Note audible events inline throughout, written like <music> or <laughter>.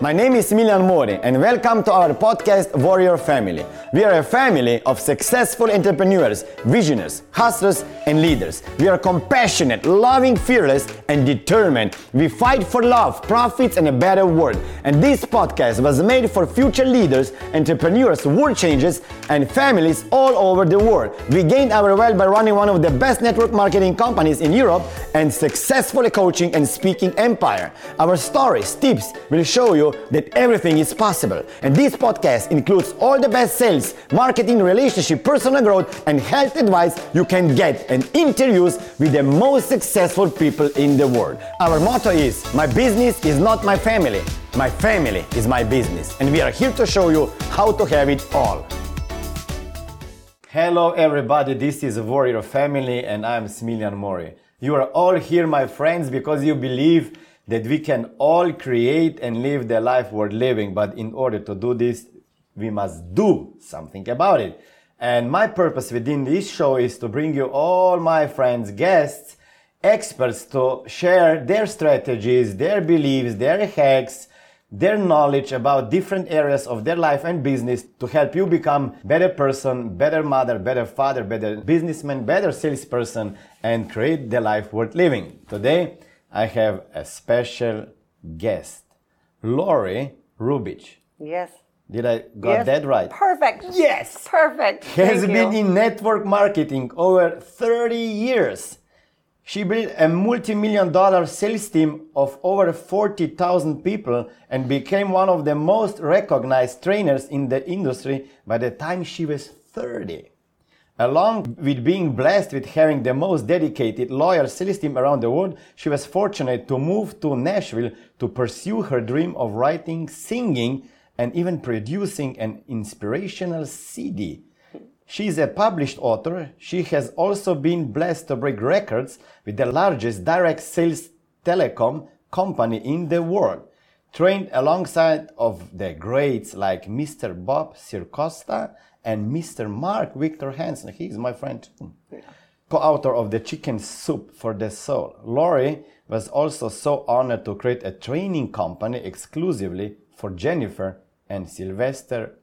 My name is Smiljan Mori, and welcome to our podcast Warrior Family. We are a family of successful entrepreneurs, visionaries, hustlers, and leaders. We are compassionate, loving, fearless, and determined. We fight for love, profits, and a better world. And this podcast was made for future leaders, entrepreneurs, world changers, and families all over the world. We gained our wealth by running one of the best network marketing companies in Europe and successfully coaching and speaking empire. Our stories, tips will show you that everything is possible. And this podcast includes all the best sales, marketing, relationship, personal growth, and health advice you can get and interviews with the most successful people in the world. Our motto is My business is not my family. My family is my business. And we are here to show you how to have it all. Hello, everybody. This is Warrior Family, and I'm Smiljan Mori. You are all here, my friends, because you believe that we can all create and live the life worth living. But in order to do this, we must do something about it. And my purpose within this show is to bring you all my friends, guests, experts to share their strategies, their beliefs, their hacks, their knowledge about different areas of their life and business to help you become better person, better mother, better father, better businessman, better salesperson and create the life worth living. Today, I have a special guest, Lori Rubich. Yes. Did I got yes. that right? Perfect. Yes. Perfect. Has Thank been you. in network marketing over 30 years. She built a multi-million dollar sales team of over 40,000 people and became one of the most recognized trainers in the industry by the time she was 30. Along with being blessed with having the most dedicated, loyal sales team around the world, she was fortunate to move to Nashville to pursue her dream of writing, singing, and even producing an inspirational CD. She is a published author. She has also been blessed to break records with the largest direct sales telecom company in the world. Trained alongside of the greats like Mr. Bob Circosta and Mr. Mark Victor Hansen. He is my friend. Co-author of the Chicken Soup for the Soul. Lori was also so honored to create a training company exclusively for Jennifer and Sylvester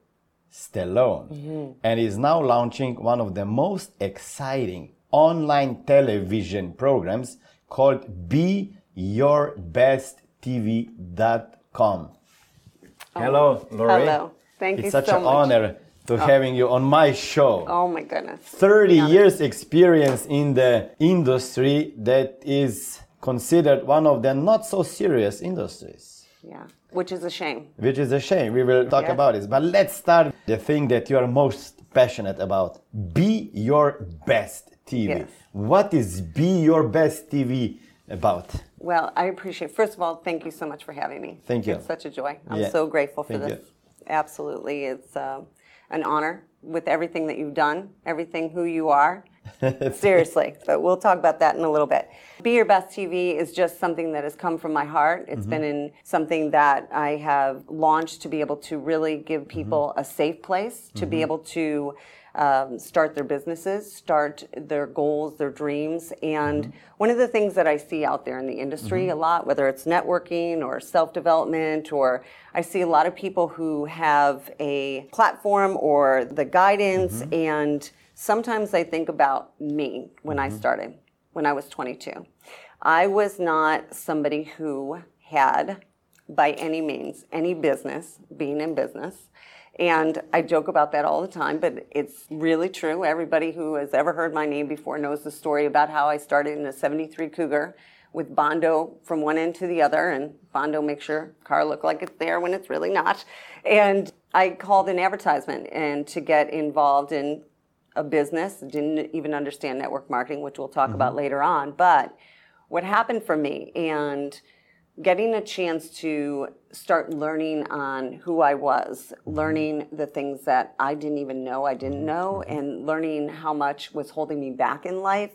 Stallone mm-hmm. and is now launching one of the most exciting online television programs called Be Your Best TV.com. Oh. Hello, Lori. Hello. Thank it's you so much. It's such an honor to oh. having you on my show. Oh my goodness. 30 honest. years experience in the industry that is considered one of the not so serious industries Yeah. Which is a shame. which is a shame we will talk Yes. about this but let's start the thing that you are most passionate about be your best tv Yes. what is be your best tv about Well, I appreciate. First of all, thank you so much for having me. Thank you. It's such a joy. I'm Yeah. so grateful for Thank this. you. Absolutely, it's uh, an honor with everything that you've done, everything who you are. <laughs> Seriously, but we'll talk about that in a little bit. Be Your Best TV is just something that has come from my heart. It's mm-hmm. been in something that I have launched to be able to really give mm-hmm. people a safe place to be mm-hmm. able to um, start their businesses, start their goals, their dreams. And one of the things that I see out there in the industry a lot, whether it's networking or self development, or I see a lot of people who have a platform or the guidance. And sometimes I think about me when I mm-hmm. started, when I was 22. I was not somebody who had, by any means, any business, being in business. And I joke about that all the time, but it's really true. Everybody who has ever heard my name before knows the story about how I started in a 73 Cougar with Bondo from one end to the other, and Bondo makes sure car look like it's there when it's really not. And I called an advertisement and to get involved in a business, didn't even understand network marketing, which we'll talk about mm-hmm. later on. But what happened for me and getting a chance to start learning on who I was, mm-hmm. learning the things that I didn't even know I didn't mm-hmm. know, and learning how much was holding me back in life.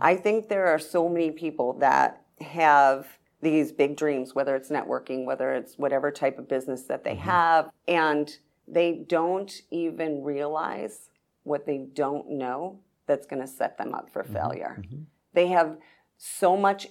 I think there are so many people that have these big dreams, whether it's networking, whether it's whatever type of business that they have, and they don't even realize what they don't know that's going to set them up for mm-hmm. failure. Mm-hmm. They have so much,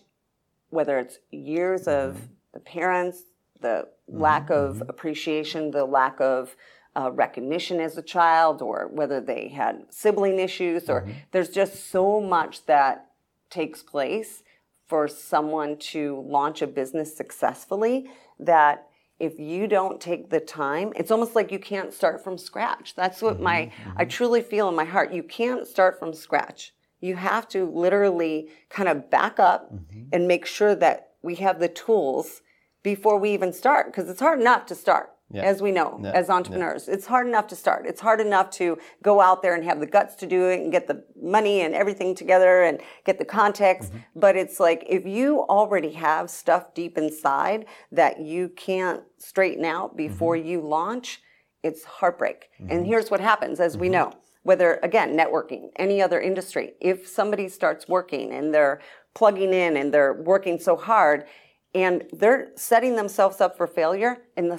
whether it's years of mm-hmm. the parents, the lack of appreciation, the lack of uh, recognition as a child, or whether they had sibling issues, or there's just so much that takes place for someone to launch a business successfully that if you don't take the time, it's almost like you can't start from scratch. That's what my, mm-hmm. Mm-hmm. I truly feel in my heart. You can't start from scratch. You have to literally kind of back up mm-hmm. and make sure that we have the tools before we even start because it's hard enough to start. Yeah. As we know, Yeah. as entrepreneurs, it's hard enough to start. It's hard enough to go out there and have the guts to do it and get the money and everything together and get the context. Mm-hmm. But it's like if you already have stuff deep inside that you can't straighten out before mm-hmm. you launch, it's heartbreak. And mm-hmm. here's what happens, as we know, whether again, networking, any other industry, if somebody starts working and they're plugging in and they're working so hard and they're setting themselves up for failure, and the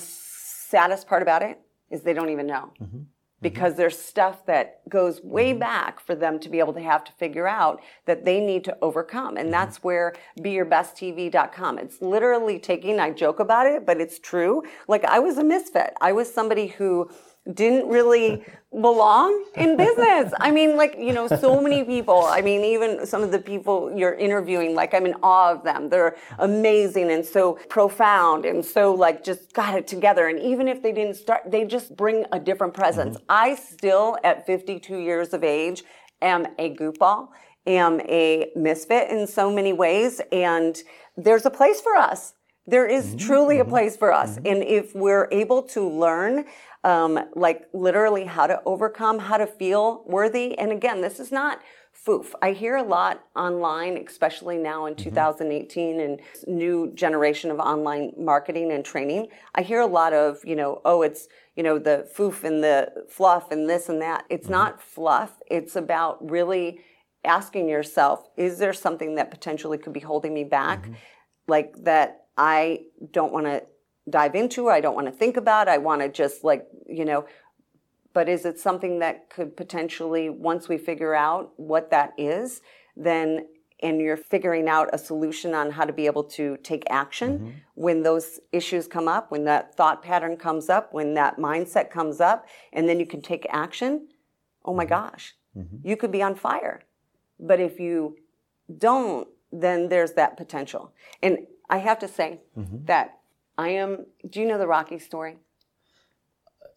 saddest part about it is they don't even know mm-hmm. Mm-hmm. because there's stuff that goes way mm-hmm. back for them to be able to have to figure out that they need to overcome. And that's where beyourbesttv.com. It's literally taking, I joke about it, but it's true. Like I was a misfit. I was somebody who didn't really belong in business. I mean, like, you know, so many people. I mean, even some of the people you're interviewing, like, I'm in awe of them. They're amazing and so profound and so, like, just got it together. And even if they didn't start, they just bring a different presence. Mm-hmm. I still, at 52 years of age, am a goofball, am a misfit in so many ways. And there's a place for us. There is mm-hmm. truly a mm-hmm. place for us. Mm-hmm. And if we're able to learn, um, like literally how to overcome, how to feel worthy. And again, this is not foof. I hear a lot online, especially now in 2018 and new generation of online marketing and training. I hear a lot of, you know, oh, it's, you know, the foof and the fluff and this and that. It's not fluff. It's about really asking yourself, is there something that potentially could be holding me back? Like that I don't want to dive into, I don't want to think about, I want to just like, you know, but is it something that could potentially, once we figure out what that is, then and you're figuring out a solution on how to be able to take action mm-hmm. when those issues come up, when that thought pattern comes up, when that mindset comes up, and then you can take action, oh my mm-hmm. gosh, mm-hmm. you could be on fire. But if you don't, then there's that potential. And I have to say mm-hmm. that I am, do you know the Rocky story?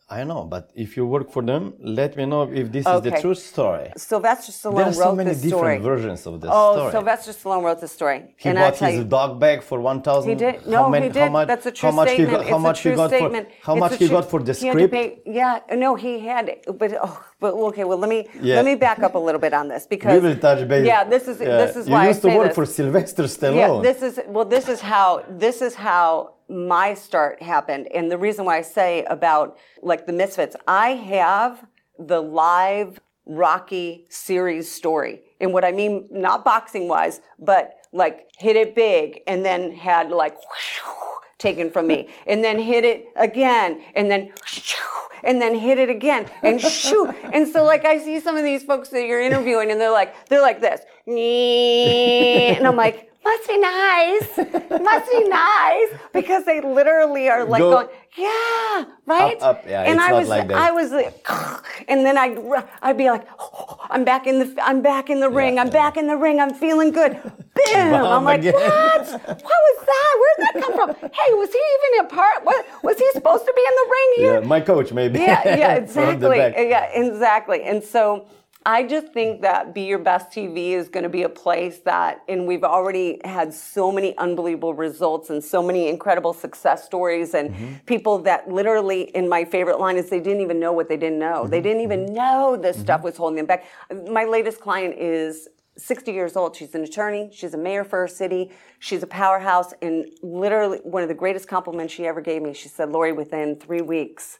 I know, but if you work for them, let me know if this is the true story. Sylvester Stallone There are so many different story. versions of this Oh, story. Sylvester Stallone wrote the story. he and bought his you, dog bag for one thousand. he did. No, he did. How much, That's a true how much statement. He got, how It's much a true he got statement. for? How It's much he true- got for the he had to script? pay- yeah, no, he had, but oh, but okay. Well, let me Yeah. let me back up a little bit on this We because will touch base. Yeah, this is Yeah. this is you why used I say to work this. for Sylvester Stallone. Yeah, this is well. This is how this is how my start happened, and the reason why I say about like the Misfits, I have the live Rocky series story, and what I mean, not boxing wise, but like hit it big, and then had like <laughs> taken from me, <laughs> and then hit it again, and then. <laughs> And then hit it again and shoot. And so like I see some of these folks that you're interviewing and they're like, they're like this. And I'm like, must be nice. Must be nice. <laughs> Because they literally are like Go- going, yeah, right? Up, up. Yeah, and I was like. I was like, and then I'd I'd be like, <laughs> I'm back in the I'm back in the ring. I'm yeah. back in the ring. I'm feeling good. <laughs> Boom. Bam I'm like, again. what? What was that? Where did that come from? Hey, was he even a part? What was he supposed to be in the ring here? Yeah, my coach maybe. yeah, yeah, exactly. Yeah, exactly. And so I just think that Be Your Best TV is going to be a place that, and we've already had so many unbelievable results and so many incredible success stories, and Mm-hmm. people that literally, in my favorite line is they didn't even know what they didn't know. Mm-hmm. They didn't even know this stuff was holding them back. My latest client is 60 years old. She's an attorney. She's a mayor for her city. She's a powerhouse. And literally, one of the greatest compliments she ever gave me, she said, Lori, within three weeks,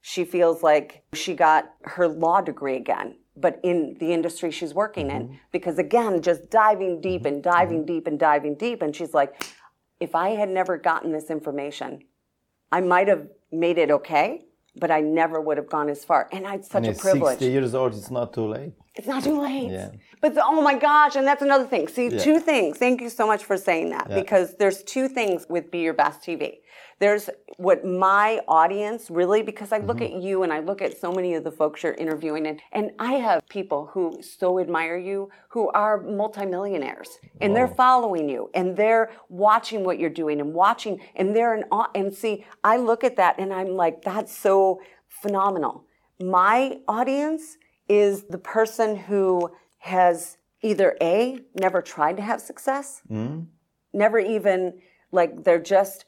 she feels like she got her law degree again, but in the industry she's working in. Mm-hmm. Because again, just diving deep mm-hmm. and diving mm-hmm. deep and diving deep. And she's like, if I had never gotten this information, I might have made it okay, but I never would have gone as far. And I had such And a privilege. 60 years old, it's not too late. It's not too late. Yeah. But the, oh my gosh, and that's another thing. See, Yeah. two things. Thank you so much for saying that Yeah. because there's two things with Be Your Best TV. There's what my audience really, because I look Mm-hmm. at you and I look at so many of the folks you're interviewing, and, and I have people who so admire you who are multimillionaires and they're following you and they're watching what you're doing and watching and they're in awe. And see, I look at that and I'm like, that's so phenomenal. My audience is the person who has either A, never tried to have success, mm-hmm. never even, like, they're just,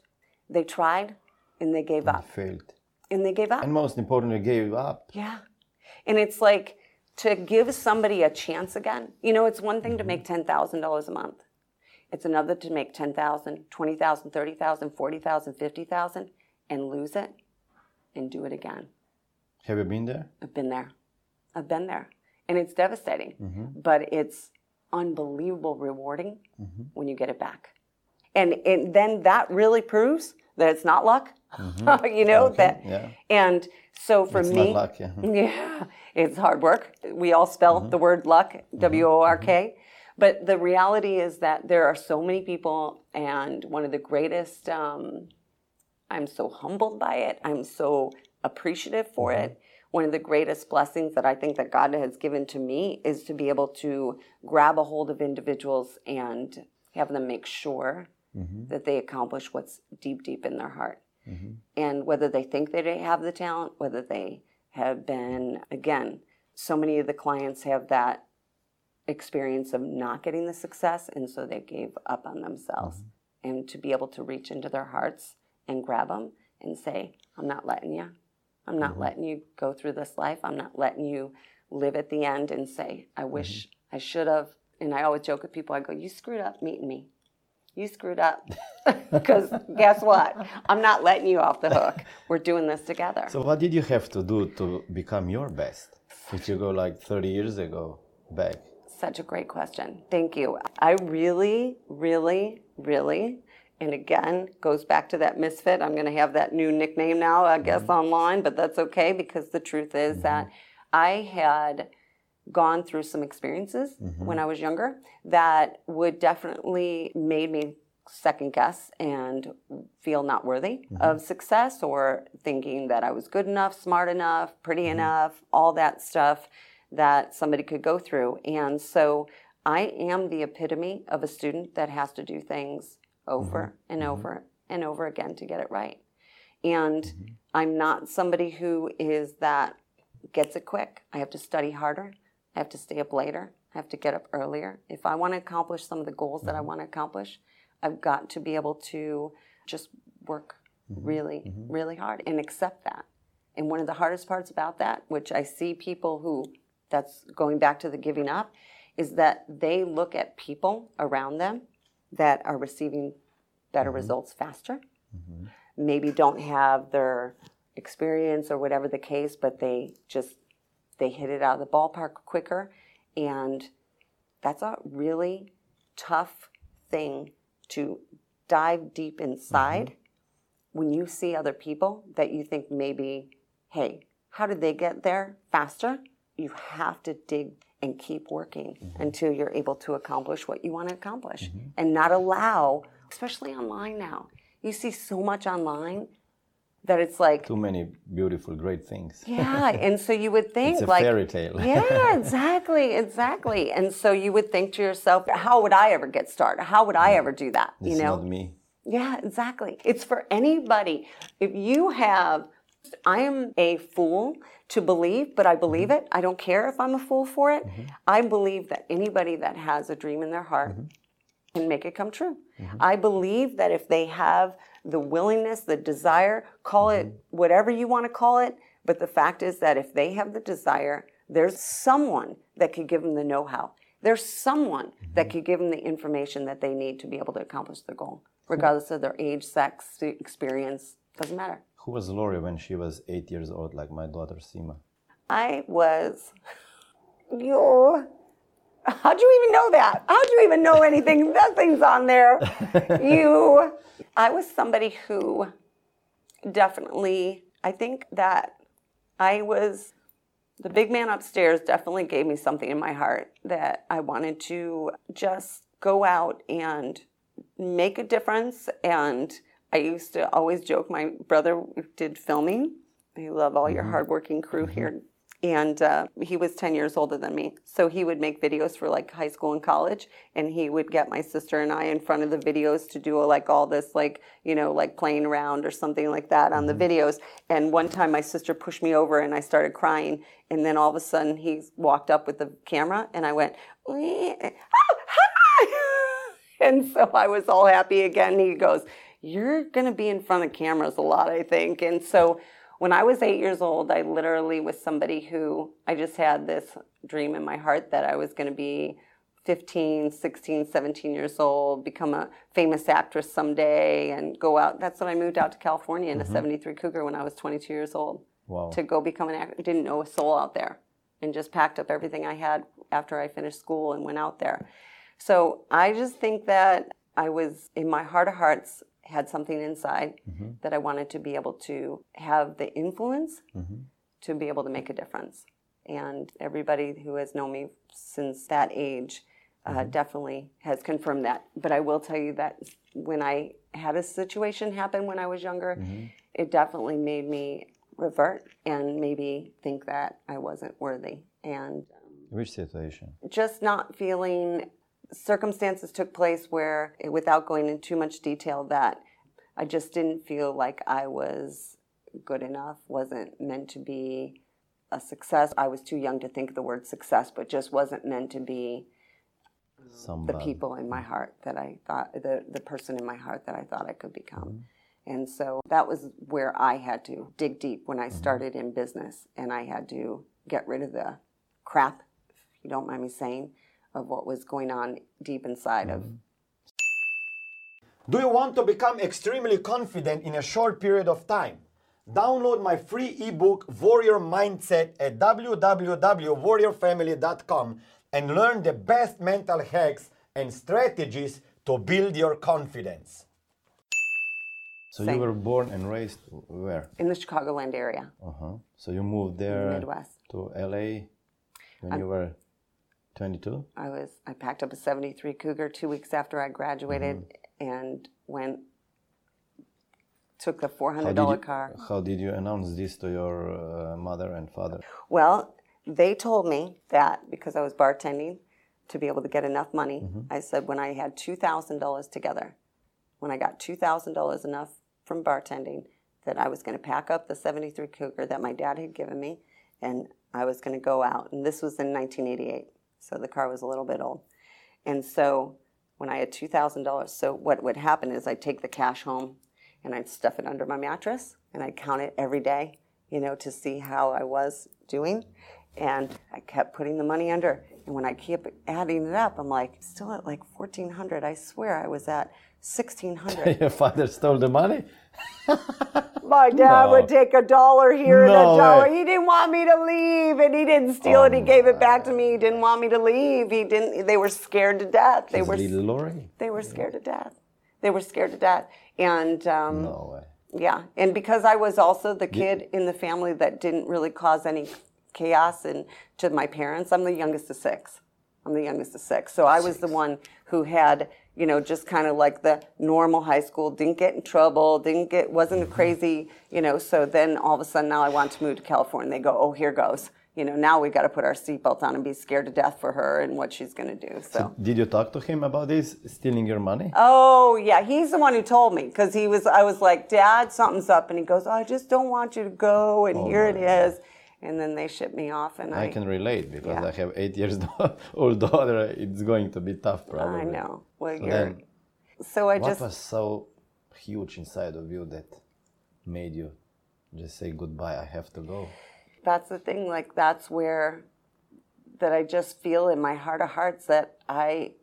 they tried and they gave up. Failed. And they gave up. And most importantly, gave up. Yeah. And it's like to give somebody a chance again. You know, it's one thing to mm-hmm. make $10,000 a month. It's another to make 10,000, 20,000, 30,000, 40,000, 50,000 and lose it and do it again. Have you been there? I've been there. I've been there. And it's devastating, but it's unbelievable rewarding when you get it back. And, and then that really proves that it's not luck. <laughs> you know, Okay, that yeah. and so for It's me luck, yeah. <laughs> yeah, it's hard work. We all spell Mm-hmm. the word luck, W O R K. But the reality is that there are so many people, and one of the greatest, um, I'm so humbled by it. I'm so appreciative for Mm-hmm. it. One of the greatest blessings that I think that God has given to me is to be able to grab a hold of individuals and have them make sure Mm-hmm. that they accomplish what's deep, deep in their heart. And whether they think that they have the talent, whether they have been, again, so many of the clients have that experience of not getting the success, and so they gave up on themselves. And to be able to reach into their hearts and grab them and say, I'm not letting you. I'm not mm-hmm. letting you go through this life. I'm not letting you live at the end and say, I mm-hmm. wish I should have. And I always joke with people, I go, You screwed up meeting me. You screwed up. <laughs> Because guess what? I'm not letting you off the hook. We're doing this together. So what did you have to do to become your best? If you go like 30 years ago back. Such a great question. Thank you. I really, really, really, and again, goes back to that misfit. I'm going to have that new nickname now, I guess, mm-hmm. online, but that's okay because the truth is mm-hmm. that I had gone through some experiences mm-hmm. when I was younger that would definitely made me second guess and feel not worthy of success or thinking that I was good enough, smart enough, pretty enough, all that stuff that somebody could go through. And so I am the epitome of a student that has to do things over mm-hmm. and mm-hmm. over and over again to get it right. And mm-hmm. I'm not somebody who is that gets it quick. I have to study harder. I have to stay up later. I have to get up earlier. If I want to accomplish some of the goals that I want to accomplish, I've got to be able to just work really, really hard and accept that. And one of the hardest parts about that, which I see people who, that's going back to the giving up, is that they look at people around them that are receiving better mm-hmm. results faster. Mm-hmm. Maybe don't have their experience or whatever the case, but they just they hit it out of the ballpark quicker, and that's a really tough thing to dive deep inside mm-hmm. when you see other people that you think maybe, hey, how did they get there faster? You have to dig and keep working mm-hmm. until you're able to accomplish what you want to accomplish mm-hmm. and not allow, especially online now. You see so much online that it's like, Too many beautiful, great things. yeah, and so you would <laughs> think It's a like fairy tale. yeah, exactly, exactly. <laughs> And so you would think to yourself, how would I ever get started? How would I mm-hmm. ever do that? It's you know? not me. Yeah, exactly. It's for anybody. If you have, I am a fool to believe, but I believe mm-hmm. it. I don't care if I'm a fool for it. Mm-hmm. I believe that anybody that has a dream in their heart mm-hmm. can make it come true. I believe that if they have the willingness, the desire, call it whatever you want to call it, but the fact is that if they have the desire, there's someone that could give them the know how. There's someone that could give them the information that they need to be able to accomplish their goal, regardless of their age, sex, experience, doesn't matter. Who was Lori when she was eight years old, like my daughter Sima? I was, you, how'd you even know that? How'd you even know anything? <laughs> Nothing's on there. <laughs> You, I was somebody who definitely, I think that I was The big man upstairs definitely gave me something in my heart that I wanted to just go out and make a difference. And I used to always joke, my brother did filming. I love all your mm-hmm. hardworking crew mm-hmm. here. And uh, he was 10 years older than me. So he would make videos for like high school and college and he would get my sister and i in front of the videos to do like all this like you know like playing around or something like that on the mm-hmm. videos. And one time my sister pushed me over and i started crying. And then all of a sudden he walked up with the camera and i went oh, <laughs> and so i was all happy again. He goes you're going to be in front of cameras a lot i think and so when I was eight years old, I literally was somebody who I just had this dream in my heart that I was going to be 15, 16, 17 years old, become a famous actress someday, and go out. That's when I moved out to California in a mm-hmm. 73 Cougar when I was 22 years old Wow. to go become an actor. Didn't know a soul out there and just packed up everything I had after I finished school and went out there. So I just think that I was, in my heart of hearts, had something inside mm-hmm. that I wanted to be able to have the influence mm-hmm. to be able to make a difference. And everybody who has known me since that age uh, mm-hmm. definitely has confirmed that. But I will tell you that when I had a situation happen when I was younger, it definitely made me revert and maybe think that I wasn't worthy. And um, Which situation? just not feeling circumstances took place where eh, without going into too much detail that i just didn't feel like i was good enough wasn't meant to be a success. I was too young to think of the word success but just wasn't meant to be the people in my heart that i thought the, the person in my heart that i thought i could become. Mm-hmm. And so that was where i had to dig deep when i mm-hmm. started in business and i had to get rid of the crap if you don't mind me saying of what was going on deep inside of Do you want to become extremely confident in a short period of time? Download my free ebook Warrior Mindset at www.warriorfamily.com and learn the best mental hacks and strategies to build your confidence. So Same. you were born and raised where? in the chicagoland area Uh-huh. So you moved there Midwest. to LA when you were 22? i was i packed up a 73 cougar two weeks after i graduated and went took the $400 How you, car how did you announce this to your uh, mother and father? Well, they told me that because I was bartending to be able to get enough money. I said when I had $2,000 together, when I got $2,000 enough from bartending, that I was going to pack up the 73 Cougar that my dad had given me and I was going to go out. And this was in 1988. So the car was a little bit old. And so when I had $2,000, so what would happen is I'd take the cash home and I'd stuff it under my mattress and I'd count it every day, you know, to see how I was doing. And I kept putting the money under. And when I kept adding it up, I'm like, still at like 1400 I swear I was at 1600 <laughs> your father stole the money? <laughs> My dad No. would take a dollar here and a dollar. way. He didn't want me to leave, and he didn't steal it. He gave it back to me. He didn't want me to leave. He didn't. They were scared to death. They His were. Lori? They were scared to death. They were scared to death. And um, No way. yeah, and because I was also the kid in the family that didn't really cause any chaos and to my parents, I'm the youngest of six. I'm the youngest of six. So I was the one who had, you know, just kind of like the normal high school, didn't get in trouble, didn't get, wasn't a crazy, you know. So then all of a sudden now I want to move to California. They go, oh, here goes. You know, now we got to put our seatbelts on and be scared to death for her and what she's going to do. So. Did you talk to him about this, stealing your money? Oh yeah, he's the one who told me because he was. I was like, Dad, something's up, and he goes, I just don't want you to go, and oh, here it is. And then they ship me off, and I, I can relate because Yeah. I have eight years <laughs> old daughter. It's going to be tough, probably. I know. Well, So you're. then, so I what just was so huge inside of you that made you just say goodbye? I have to go. that's the thing. Like that's where that I just feel in my heart of hearts that I,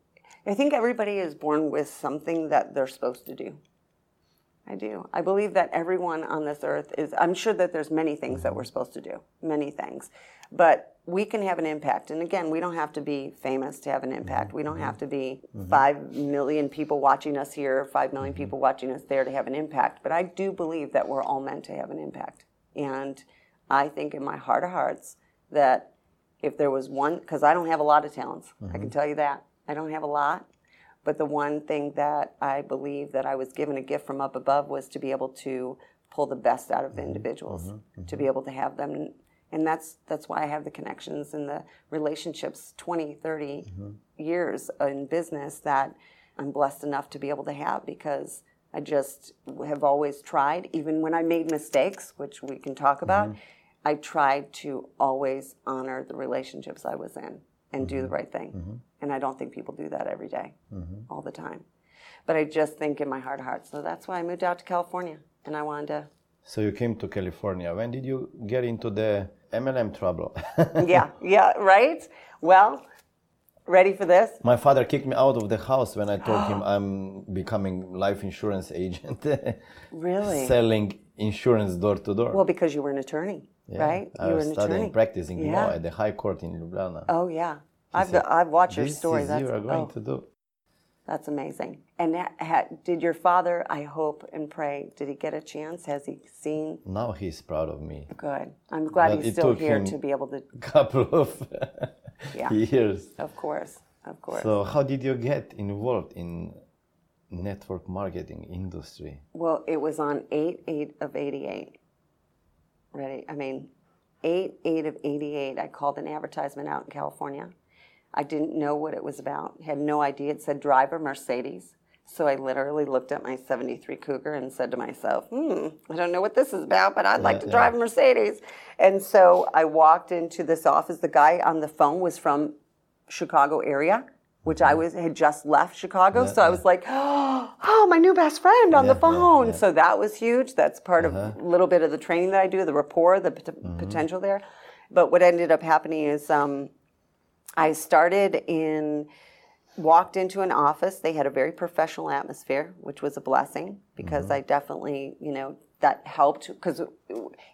I think everybody is born with something that they're supposed to do. I do. I believe that everyone on this earth is, I'm sure that there's many things that we're supposed to do, many things. But we can have an impact. And again, we don't have to be famous to have an impact. We don't have to be mm-hmm. 5 million people watching us here, 5 million mm-hmm. people watching us there to have an impact. But I do believe that we're all meant to have an impact. And I think in my heart of hearts that if there was one, because I don't have a lot of talents, I can mm-hmm. tell you that. I don't have a lot. But the one thing that I believe that I was given a gift from up above was to be able to pull the best out of the mm-hmm. individuals, mm-hmm. to mm-hmm. be able to have them. And that's, that's why I have the connections and the relationships 20, 30 years in business that I'm blessed enough to be able to have because I just have always tried, even when I made mistakes, which we can talk about, I tried to always honor the relationships I was in and do the mm-hmm. right thing. Mm-hmm. And I don't think people do that every day, mm-hmm. all the time. But I just think in my heart of hearts. So that's why I moved out to California and I wanted to. So you came to California. When did you get into the MLM trouble? <laughs> yeah, yeah, right? Well, ready for this? My father kicked me out of the house when I told him <gasps> I'm becoming life insurance agent. <laughs> Really? Selling insurance door to door. Well, because you were an attorney, Yeah. right? I you were was an studying, attorney. practicing Yeah. law at the High Court in Ljubljana. Oh, yeah. I've, said, I've watched your this story. is That's, you are going oh, to do. that's amazing. And ha- ha- did your father, I hope and pray, did he get a chance? Has he seen? Now he's proud of me. Good. I'm glad But he's still here to be able to, <laughs> Couple of <laughs> Yeah. years. of course, of course. So how did you get involved in network marketing industry? Well, it was on 8 8 of 88. Ready? I mean, 8 8 of 88. I called an advertisement out in California. I didn't know what it was about, had no idea. It said driver Mercedes. So I literally looked at my 73 Cougar and said to myself, hmm, I don't know what this is about, but I'd like to yeah. drive a Mercedes. And so I walked into this office. The guy on the phone was from Chicago area, which I was had just left Chicago. so I was like, <gasps> oh, my new best friend on the Yeah, yeah, phone. yeah. So that was huge. That's part of uh-huh. a little bit of the training that I do, the rapport, the pot- mm-hmm. potential there. But what ended up happening is um, I started in, walked into an office. They had a very professional atmosphere, which was a blessing because mm-hmm. I definitely, you know, that helped because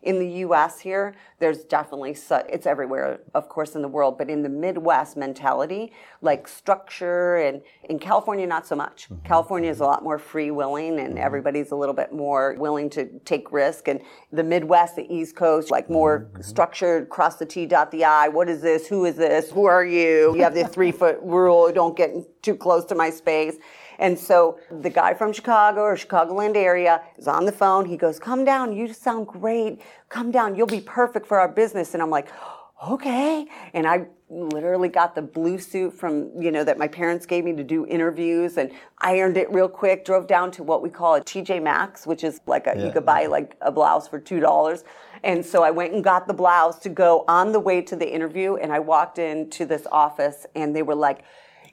in the U.S. here, there's definitely su- it's everywhere, of course, in the world, but in the Midwest mentality, like structure and in California, not so much. Mm-hmm. California is a lot more free willing, and mm-hmm. everybody's a little bit more willing to take risk. And the Midwest, the East Coast, like more mm-hmm. structured, cross the T, dot the I. What is this? Who is this? Who are you? You have the three foot rule. Don't get too close to my space. And so the guy from Chicago or Chicagoland area is on the phone. He goes, Come down. You sound great. Come down. You'll be perfect for our business. And I'm like, Okay. And I literally got the blue suit from, you know, that my parents gave me to do interviews and ironed it real quick, drove down to what we call a TJ Maxx, which is like a, you could buy like a blouse for $2. And so I went and got the blouse to go on the way to the interview. And I walked into this office and they were like,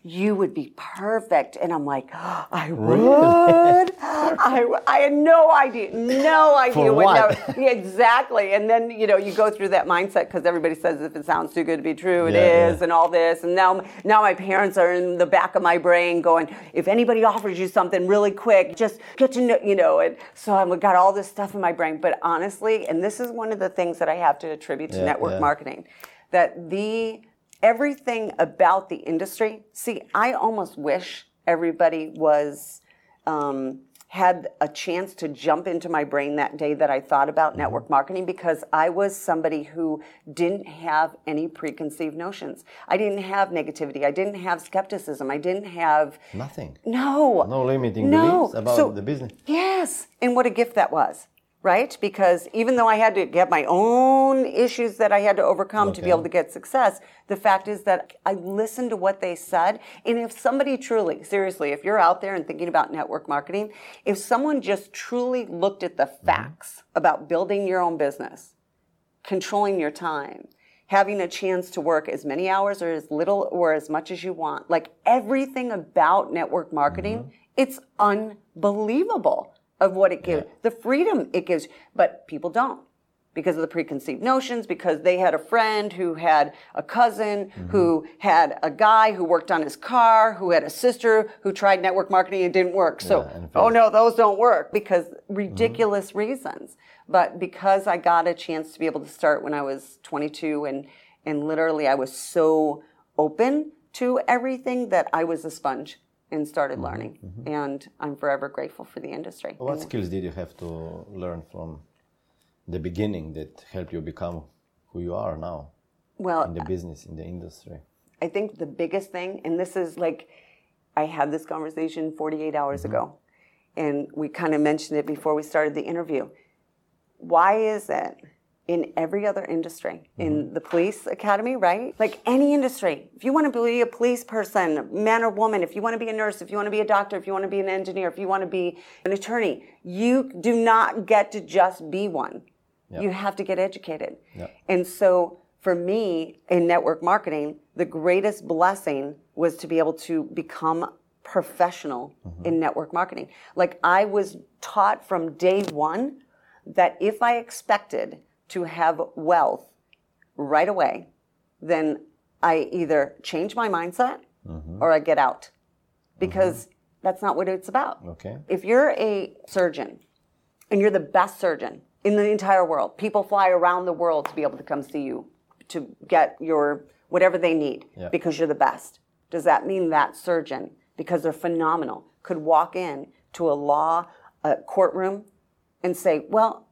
you would be perfect. And I'm like, <gasps> I would. <laughs> I, I had no idea, no idea For what. what? that- Yeah, exactly. And then, you know, you go through that mindset because everybody says if it sounds too good to be true, it is, Yeah, yeah. and all this. And now, now my parents are in the back of my brain going, if anybody offers you something really quick, just get to know, you know. And so I've got all this stuff in my brain. But honestly, and this is one of the things that I have to attribute to Yeah, network yeah. marketing, that the everything about the industry. See, I almost wish everybody was um, had a chance to jump into my brain that day that I thought about Mm-hmm. network marketing because I was somebody who didn't have any preconceived notions. I didn't have negativity. I didn't have skepticism. I didn't have Nothing. no No limiting no. beliefs about So- the business. Yes, and what a gift that was, right? Because even though I had to get my own issues that I had to overcome to be able to get success, the fact is that I listened to what they said. And if somebody truly, seriously, if you're out there and thinking about network marketing, if someone just truly looked at the mm-hmm. facts about building your own business, controlling your time, having a chance to work as many hours or as little or as much as you want. Like everything about network marketing, mm-hmm. it's unbelievable of what it gives, the freedom it gives, but people don't. Because of the preconceived notions, because they had a friend who had a cousin mm-hmm. who had a guy who worked on his car, who had a sister who tried network marketing and didn't work. So, Yeah, oh no, those don't work because mm-hmm. ridiculous reasons. But because I got a chance to be able to start when I was 22 and and literally I was so open to everything that I was a sponge and started mm-hmm, learning. Mm-hmm. And I'm forever grateful for the industry. What skills did you have to learn from the beginning that helped you become who you are now? Well, in the business, in the industry? I think the biggest thing, and this is like, I had this conversation 48 hours mm-hmm. ago, and we kind of mentioned it before we started the interview. Why is it in every other industry, in mm-hmm. the police academy, right? Like any industry, if you want to be a police person, man or woman, if you want to be a nurse, if you want to be a doctor, if you want to be an engineer, if you want to be an attorney, you do not get to just be one. Yeah. You have to get educated. Yeah. And so for me in network marketing, the greatest blessing was to be able to become professional mm-hmm. in network marketing. Like I was taught from day one that if I expected to have wealth right away, then I either change my mindset mm-hmm. or I get out because mm-hmm. that's not what it's about. Okay. If you're a surgeon and you're the best surgeon in the entire world, people fly around the world to be able to come see you to get your whatever they need Yeah. because you're the best. Does that mean that surgeon, because they're phenomenal, could walk in to a law a courtroom and say, "Well,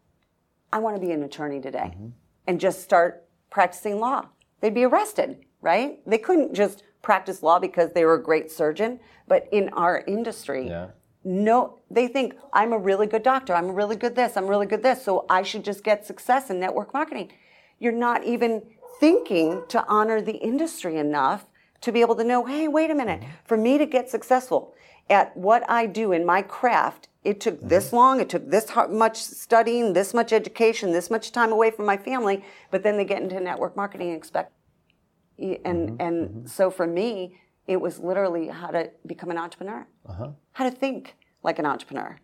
I want to be an attorney today," Mm-hmm. and just start practicing law? They'd be arrested, right? They couldn't just practice law because they were a great surgeon. But in our industry, Yeah. no, they think I'm a really good doctor. I'm a really good this. I'm really good this. So I should just get success in network marketing. You're not even thinking to honor the industry enough to be able to know, hey, wait a minute. For me to get successful at what I do in my craft, it took mm-hmm. this long. It took this much studying, this much education, this much time away from my family. But then they get into network marketing and expect and mm-hmm. and mm-hmm. so for me it was literally how to become an entrepreneur uh-huh. how to think like an entrepreneur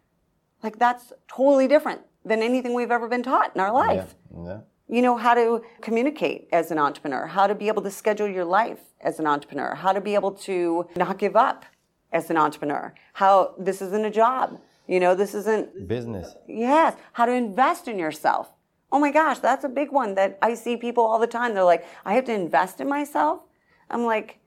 like that's totally different than anything we've ever been taught in our Yeah. life Yeah. you know how to communicate as an entrepreneur how to be able to schedule your life as an entrepreneur how to be able to not give up as an entrepreneur how this isn't a job you know this isn't Business. Yes, how to invest in yourself. Oh my gosh, that's a big one that I see people all the time. They're like, I have to invest in myself. I'm like,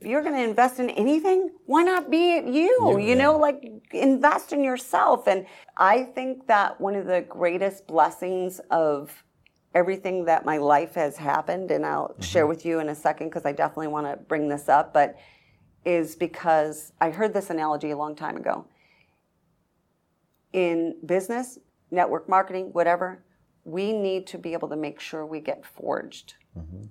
if you're going to invest in anything, why not be you? You, You know, like invest in yourself. And I think that one of the greatest blessings of everything that my life has happened, and I'll mm-hmm. share with you in a second because I definitely want to bring this up, but is because I heard this analogy a long time ago in business, network marketing, whatever, we need to be able to make sure we get forged. Mm-hmm.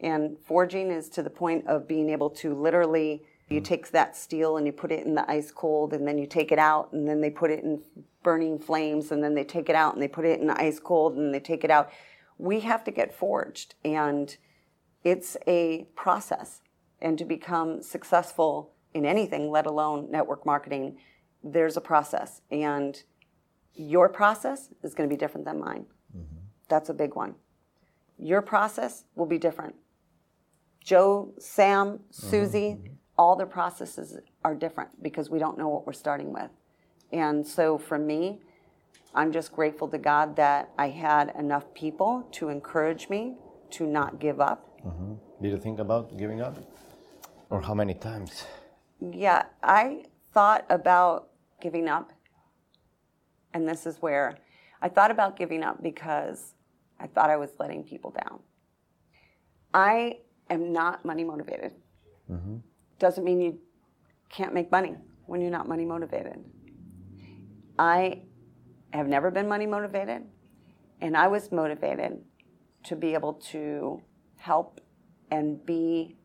And forging is to the point of being able to literally, you mm-hmm. take that steel and you put it in the ice cold, and then you take it out, and then they put it in burning flames, and then they take it out and they put it in the ice cold, and they take it out. We have to get forged, and it's a process. And to become successful in anything, let alone network marketing, there's a process. And your process is going to be different than mine. Mm-hmm. That's a big one. Your process will be different. Joe, Sam, mm-hmm. Susie, mm-hmm. all their processes are different because we don't know what we're starting with. And so for me, I'm just grateful to God that I had enough people to encourage me to not give up. Did you think about giving up? Or how many times? Yeah, I thought about giving up. And this is where I thought about giving up because I thought I was letting people down. I am not money motivated. Mm-hmm. Doesn't mean you can't make money when you're not money motivated. I have never been money motivated, and I was motivated to be able to help and be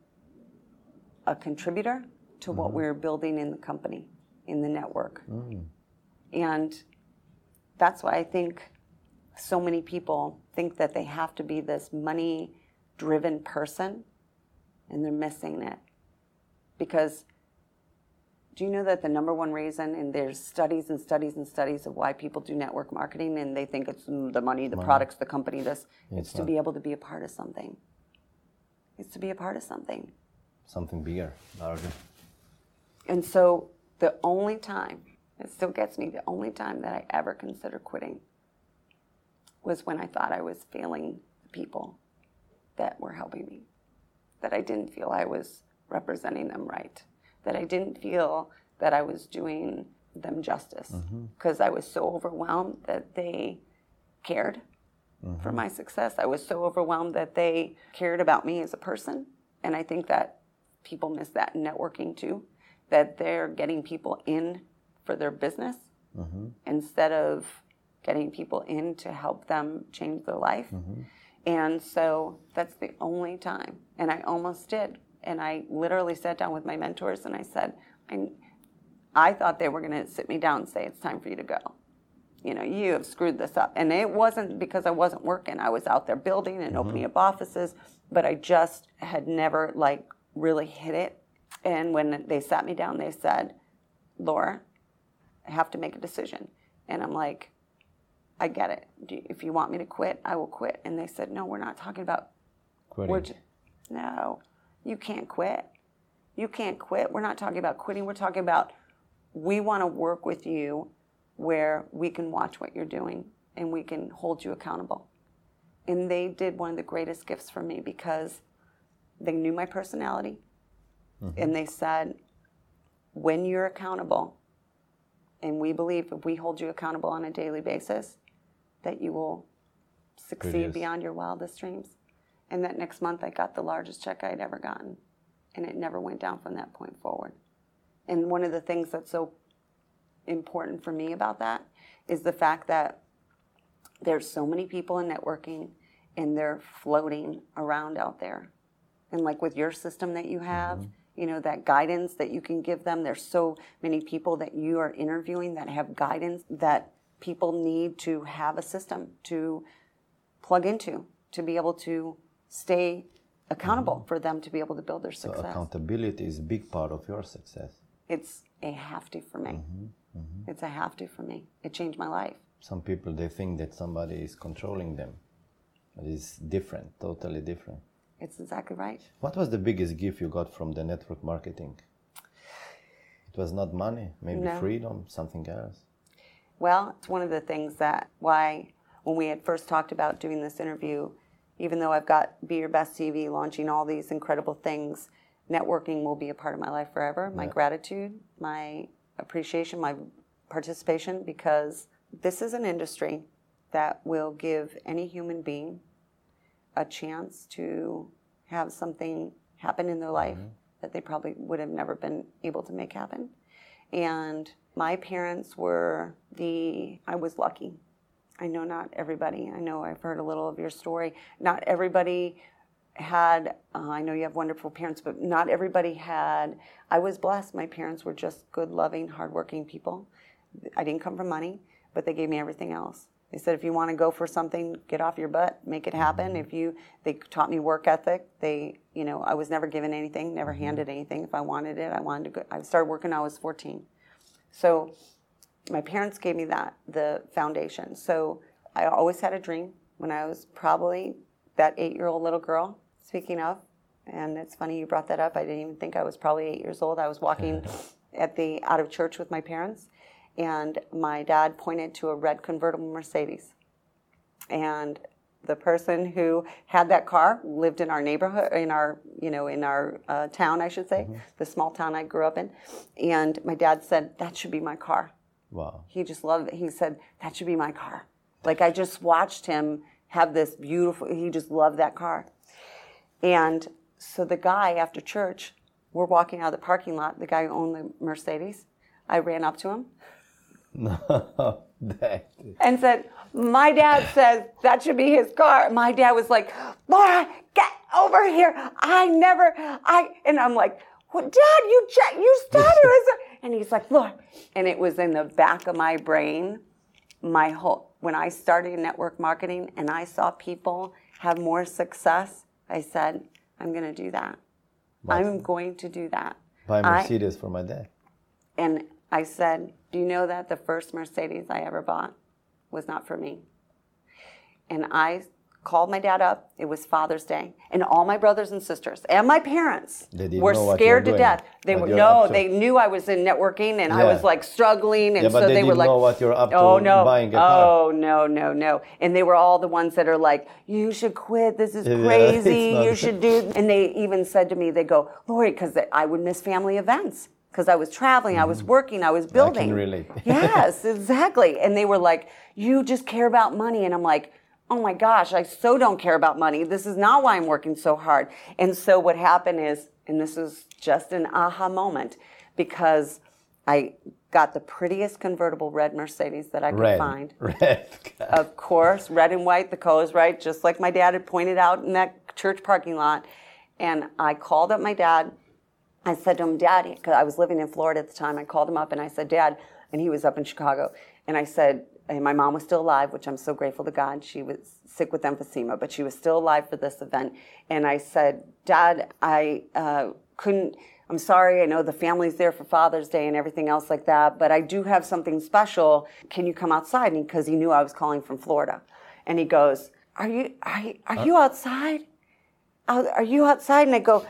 a contributor to what mm-hmm. we're building in the company, in the network. And that's why I think so many people think that they have to be this money driven person, and they're missing it. Because do you know that the number one reason, and there's studies and studies and studies of why people do network marketing and they think it's mm, the money, the products, the company, this, it's, to be able to be a part of something. It's to be a part of something. Something bigger, larger. And so the only time, it still gets me, the only time that I ever considered quitting was when I thought I was failing the people that were helping me. That I didn't feel I was representing them right. That I didn't feel that I was doing them justice. Mm-hmm. Because I was so overwhelmed that they cared mm-hmm. for my success. I was so overwhelmed that they cared about me as a person. And I think that people miss that in networking too, that they're getting people in for their business mm-hmm. instead of getting people in to help them change their life. Mm-hmm. And so that's the only time. And I almost did. And I literally sat down with my mentors and I said, I, I thought they were going to sit me down and say, it's time for you to go. You know, you have screwed this up. And it wasn't because I wasn't working. I was out there building and opening mm-hmm. up offices, but I just had never like really hit it. And when they sat me down, they said, Laura, I have to make a decision. And I'm like, I get it. You- If you want me to quit, I will quit. And they said, No, we're not talking about Quitting. we're ju- no, you can't quit. You can't quit. We're not talking about quitting. We're talking about we want to work with you where we can watch what you're doing and we can hold you accountable. And they did one of the greatest gifts for me because they knew my personality Mm-hmm. and they said, when you're accountable, and we believe if we hold you accountable on a daily basis, that you will succeed beyond your wildest dreams. And that next month, I got the largest check I'd ever gotten. And it never went down from that point forward. And one of the things that's so important for me about that is the fact that there's so many people in networking and they're floating around out there. And like with your system that you have, mm-hmm. You know, that guidance that you can give them, there's so many people that you are interviewing that have guidance that people need to have a system to plug into to be able to stay accountable mm-hmm. for them to be able to build their So success. accountability is a big part of your success. It's a have to for me. Mm-hmm. Mm-hmm. It's a have to for me. It changed my life. Some people they think that somebody is controlling them. But it's different, totally different. It's exactly right. What was the biggest gift you got from the network marketing? It was not money, maybe No. freedom, something else. Well, it's one of the things that why when we had first talked about doing this interview, even though I've got Be Your Best TV launching all these incredible things, networking will be a part of my life forever. My gratitude, my appreciation, my participation, because this is an industry that will give any human being a chance to have something happen in their life that they probably would have never been able to make happen. And my parents were the, I was lucky. I know not everybody, I know I've heard a little of your story. Not everybody had, uh, I know you have wonderful parents, but not everybody had, I was blessed. My parents were just good, loving, hardworking people. I didn't come from money, but they gave me everything else. They said, if you want to go for something, get off your butt, make it happen. If you, they taught me work ethic. They, you know, I was never given anything, never mm-hmm. handed anything. If I wanted it, I wanted to go. I started working when I was 14. So my parents gave me that, the foundation. So I always had a dream when I was probably that eight year old little girl, speaking of. And it's funny you brought that up. I didn't even think I was probably eight years old. I was walking <laughs> at the out of church with my parents, and my dad pointed to a red convertible Mercedes. And the person who had that car lived in our neighborhood, in our, you know, in our uh, town, I should say, the small town I grew up in. And my dad said, that should be my car. Wow. He just loved it. He said, that should be my car. Like I just watched him have this beautiful, he just loved that car. And so the guy after church, we're walking out of the parking lot, the guy who owned the Mercedes, I ran up to him No, <laughs> that, and said, My dad <laughs> says that should be his car. My dad was like, Laura, get over here. I never, I, and I'm like, well, Dad, you you started. it." <laughs> and he's like, Laura. And it was in the back of my brain, my whole, when I started network marketing and I saw people have more success, I said, I'm going to do that. I'm going to do that. buy I- Mercedes for my dad. and I said, Do you know that the first Mercedes I ever bought was not for me? And I called my dad up. It was Father's Day. And all my brothers and sisters and my parents were know what you scared to doing, death. They were no, they knew I was in networking and I was like struggling. And Yeah, so they they, were like, know what you're up to Oh no. buying a car. Oh no, no, no. And they were all the ones that are like, You should quit. This is <laughs> Yeah, crazy. You should do and they even said to me, they go, Lori, because I would miss family events. Because I was traveling, I was working, I was building. Mm-hmm. relate. <laughs> yes, exactly. And they were like, You just care about money. And I'm like, oh my gosh, I so don't care about money. This is not why I'm working so hard. And so what happened is, and this is just an aha moment because I got the prettiest convertible red Mercedes that I could Red. find. <laughs> Red. Of course, red and white, the colors right, just like my dad had pointed out in that church parking lot. And I called up my dad. I said to him, Dad, because I was living in Florida at the time, I called him up and I said, Dad, and he was up in Chicago. And I said, and my mom was still alive, which I'm so grateful to God. She was sick with emphysema, but she was still alive for this event. And I said, Dad, I uh, couldn't, I'm sorry, I know the family's there for Father's Day and everything else like that, but I do have something special. Can you come outside? Because he knew I was calling from Florida. And he goes, Are you, are you, are you outside? "Are- Are you outside? And I go,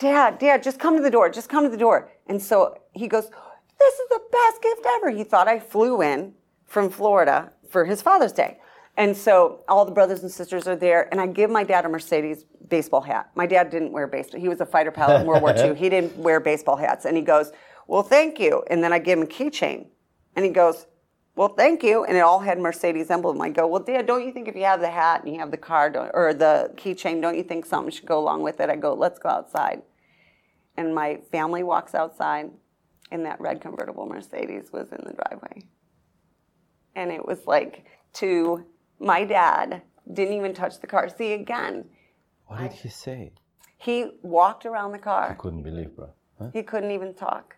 Dad, Dad, just come to the door. Just come to the door. And so he goes, This is the best gift ever. He thought I flew in from Florida for his Father's Day. And so all the brothers and sisters are there, and I give my dad a Mercedes baseball hat. My dad didn't wear baseball. He was a fighter pilot in World War <laughs> II. He didn't wear baseball hats. And he goes, Well, thank you. And then I give him a keychain. And he goes, Well, thank you. And it all had Mercedes emblem. I go, Well, Dad, don't you think if you have the hat and you have the card or the keychain, don't you think something should go along with it? I go, Let's go outside. And my family walks outside, and that red convertible Mercedes was in the driveway. And it was like to my dad, didn't even touch the car. See, again, What did he say? he walked around the car. I couldn't believe, bro. Huh? He couldn't even talk.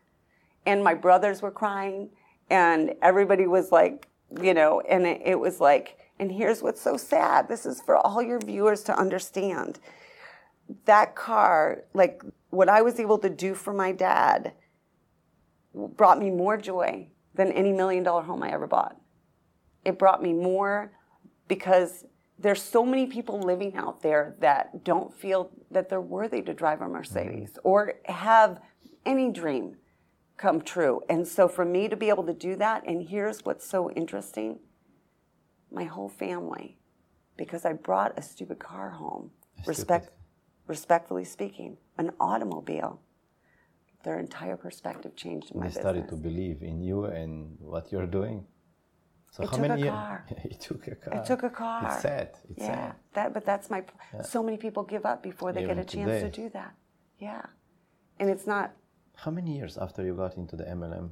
And my brothers were crying, and everybody was like, you know, and it, it was like, and here's what's so sad. This is for all your viewers to understand. That car, like what I was able to do for my dad, brought me more joy than any million dollar home I ever bought. It brought me more because there's so many people living out there that don't feel that they're worthy to drive a mm-hmm. Mercedes or have any dream come true. And so for me to be able to do that, and here's what's so interesting my whole family, because I brought a stupid car home, respect, respectfully speaking, an automobile, their entire perspective changed in my They started business. to believe in you and what you're doing. So It how took a many years? car. <laughs> it took a car. It took a car. It's sad. It's yeah, sad. that. But that's my. So many people give up before they Even get a chance today. to do that. Yeah, and it's not. How many years after you got into the MLM,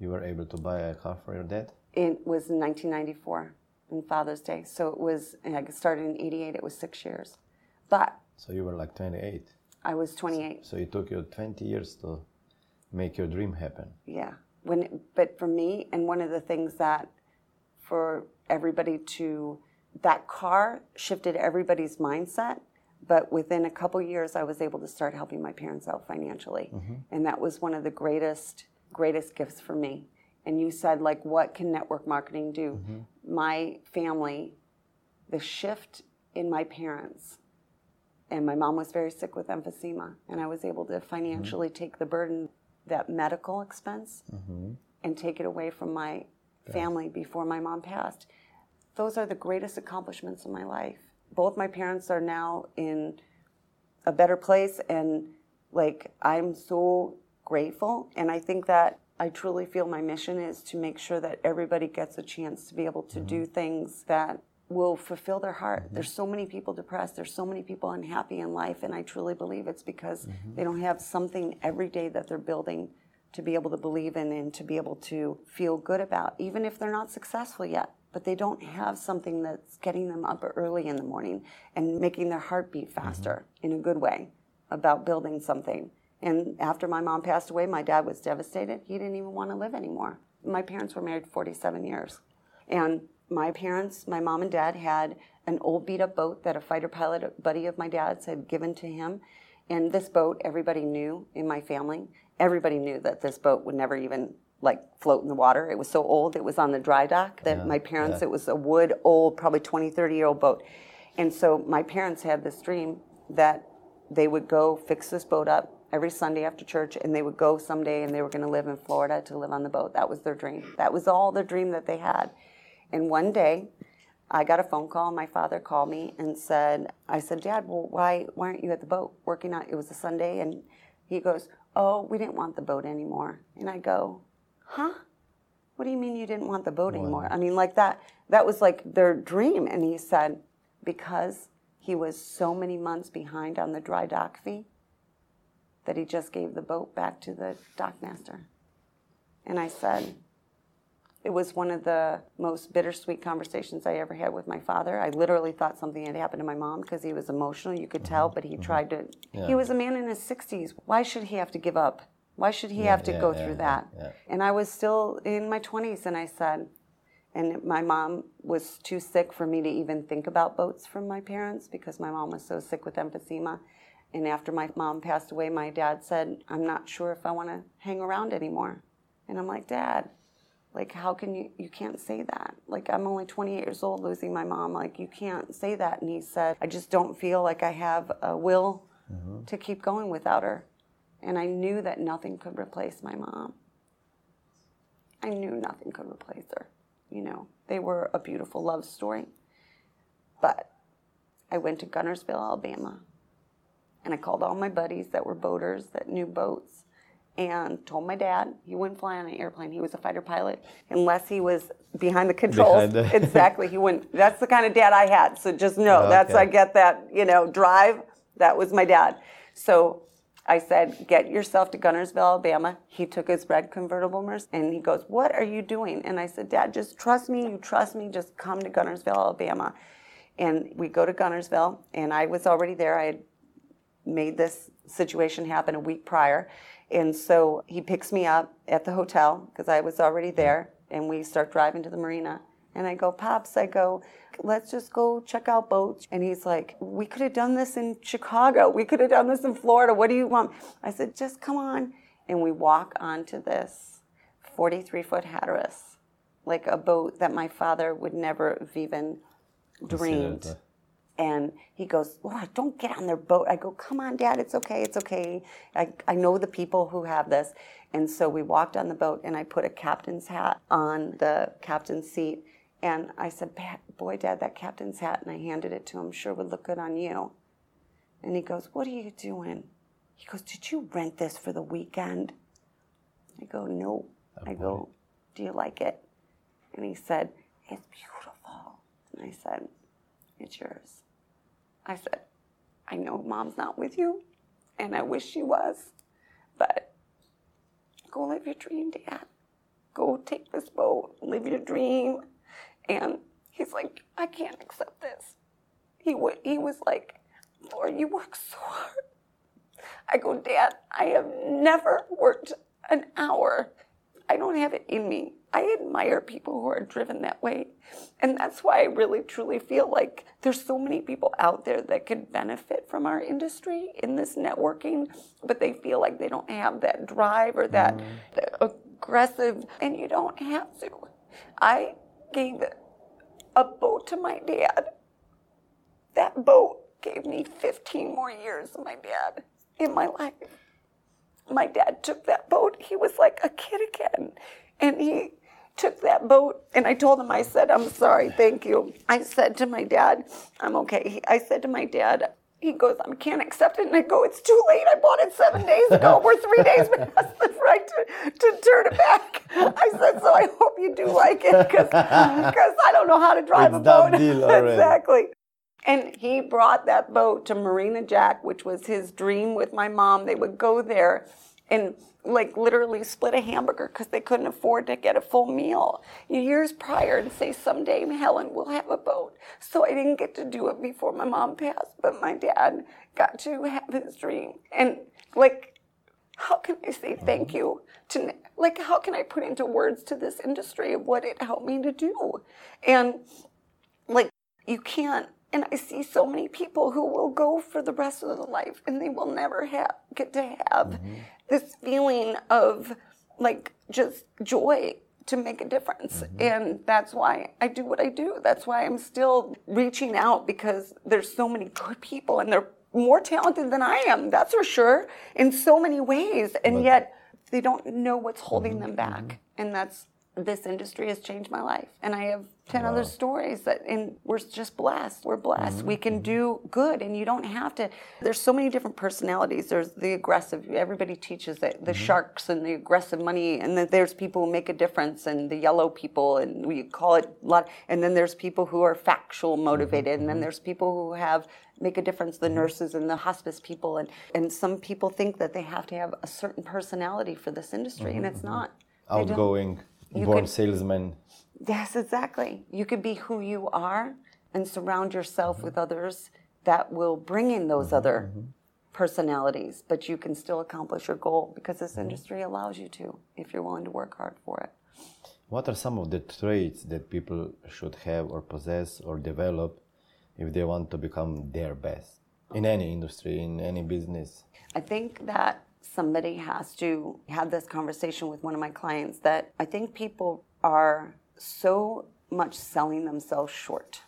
you were able to buy a car for your dad? It was in 1994, in Father's Day. So it was. I started in '88. It was six years, but So you were like 28. I was 28. So it took you 20 years to make your dream happen. Yeah. When, but for me, and one of the things that for everybody to, that car shifted everybody's mindset. But within a couple years, I was able to start helping my parents out financially. Mm-hmm. And that was one of the greatest, greatest gifts for me. And you said, like, what can network marketing do? Mm-hmm. My family, the shift in my parents, and my mom was very sick with emphysema and i was able to financially take the burden that medical expense mm-hmm. and take it away from my family before my mom passed. Those are the greatest accomplishments of my life. Both my parents are now in a better place and like i'm so grateful. And i think that i truly feel my mission is to make sure that everybody gets a chance to be able to do mm-hmm. things that will fulfill their heart mm-hmm. there's so many people depressed there's so many people unhappy in life and i truly believe it's because mm-hmm. they don't have something every day that they're building to be able to believe in and to be able to feel good about even if they're not successful yet but they don't have something that's getting them up early in the morning and making their heart beat mm-hmm. faster in a good way about building something. And after my mom passed away, my dad was devastated. He didn't even want to live anymore. My parents were married 47 years. And my parents, my mom and dad, had an old beat up boat that a fighter pilot buddy of my dad's had given to him. And this boat, everybody knew in my family, everybody knew that this boat would never even like float in the water. It was so old. It was on the dry dock that my parents, it was a wood, old, probably 20, 30 year old boat. And so my parents had this dream that they would go fix this boat up every Sunday after church and they would go someday and they were going to live in Florida to live on the boat. That was their dream. That was all the dream that they had. And one day, I got a phone call. My father called me and said, I said, Dad, well, why, why aren't you at the boat working on It was a Sunday. And he goes, Oh, we didn't want the boat anymore. And I go, Huh? what do you mean you didn't want the boat anymore? I mean, like that, that was like their dream. And he said, because he was so many months behind on the dry dock fee that he just gave the boat back to the dockmaster. And I said, it was one of the most bittersweet conversations I ever had with my father. I literally thought something had happened to my mom because he was emotional, you could tell, but he mm-hmm. tried to. He was a man in his 60s. Why should he have to give up? Why should he have to yeah, go yeah, through yeah, that? yeah. And I was still in my 20s, and I said, and my mom was too sick for me to even think about boats from my parents because my mom was so sick with emphysema. And after my mom passed away, my dad said, I'm not sure if I want to hang around anymore. And I'm like, Dad, like, how can you, you can't say that. Like, I'm only 28 years old losing my mom. Like, you can't say that. And he said, I just don't feel like I have a will mm-hmm. to keep going without her. And I knew that nothing could replace my mom. I knew nothing could replace her. You know, they were a beautiful love story. But I went to Guntersville, Alabama, and I called all my buddies that were boaters that knew boats and told my dad he wouldn't fly on an airplane. He was a fighter pilot unless he was behind the controls. Behind the- <laughs> <laughs> exactly. He wouldn't. That's the kind of dad I had. So just know oh, that's Okay. I get that, you know, drive. That was my dad. So I said, get yourself to Guntersville, Alabama. He took his red convertible Merc and he goes, What are you doing? And I said, Dad, just trust me. You trust me. Just come to Guntersville, Alabama. And we go to Guntersville, and I was already there. I had made this situation happen a week prior. And so he picks me up at the hotel because I was already there, and we start driving to the marina. And I go, Pops, I go, let's just go check out boats. And he's like, We could have done this in Chicago. We could have done this in Florida. What do you want? I said, Just come on. And we walk onto this 43 foot Hatteras, like a boat that my father would never have even dreamed. And he goes, Laura, don't get on their boat. I go, come on, Dad, it's okay, it's okay. I, I know the people who have this. And so we walked on the boat, and I put a captain's hat on the captain's seat. And I said, boy, Dad, that captain's hat. And I handed it to him, sure would look good on you. And he goes, what are you doing? He goes, did you rent this for the weekend? I go, no. I go, do you like it? And he said, it's beautiful. And I said, it's yours. I said, I know mom's not with you, and I wish she was, but go live your dream, Dad. Go take this boat, live your dream. And he's like, I can't accept this. He, w- he was like, Laura, you work so hard. I go, Dad, I have never worked an hour. I don't have it in me. I admire people who are driven that way. And that's why I really truly feel like there's so many people out there that could benefit from our industry in this networking, but they feel like they don't have that drive or that, mm-hmm. that aggressive, and you don't have to. I gave a boat to my dad that boat gave me 15 more years of my dad in my life. My dad took that boat. He was like a kid again. And he took that boat, and I told him, I said, I'm sorry, thank you. I said to my dad, I'm okay. I said to my dad, he goes, I can't accept it. And I go, it's too late. I bought it seven days ago. <laughs> We're three days past the right to, to turn it back. I said, so I hope you do like it because I don't know how to drive It's a boat. exactly. And he brought that boat to Marina Jack, which was his dream with my mom. They would go there and like literally split a hamburger because they couldn't afford to get a full meal years prior and say someday Helen will have a boat. So I didn't get to do it before my mom passed, but my dad got to have his dream. And like how can I say thank mm-hmm. you to like how can I put into words to this industry of what it helped me to do? And like you can't and I see so many people who will go for the rest of their life and they will never have get to have mm-hmm. this feeling of like just joy to make a difference. Mm-hmm. And that's why I do what I do. That's why I'm still reaching out because there's so many good people and they're more talented than I am, that's for sure, in so many ways. And yet they don't know what's holding mm-hmm. them back. And that's this industry has changed my life. And I have 10 wow. other stories that, and we're just blessed. We're blessed. Mm-hmm. We can do good, and you don't have to. There's so many different personalities. There's the aggressive, everybody teaches it, the mm-hmm. sharks and the aggressive money, and then there's people who make a difference, and the yellow people, and we call it a lot. And then there's people who are factual motivated, mm-hmm. and then mm-hmm. there's people who have make a difference the mm-hmm. nurses and the hospice people and, and some people think that they have to have a certain personality for this industry and it's not outgoing born could, salesman. Yes, exactly. You could be who you are and surround yourself mm-hmm. with others that will bring in those mm-hmm, other mm-hmm. personalities, but you can still accomplish your goal because this mm-hmm. industry allows you to if you're willing to work hard for it. What are some of the traits that people should have or possess or develop if they want to become their best in any industry, in any business? I think that somebody has to have this conversation with one of my clients that I think people are so much selling themselves short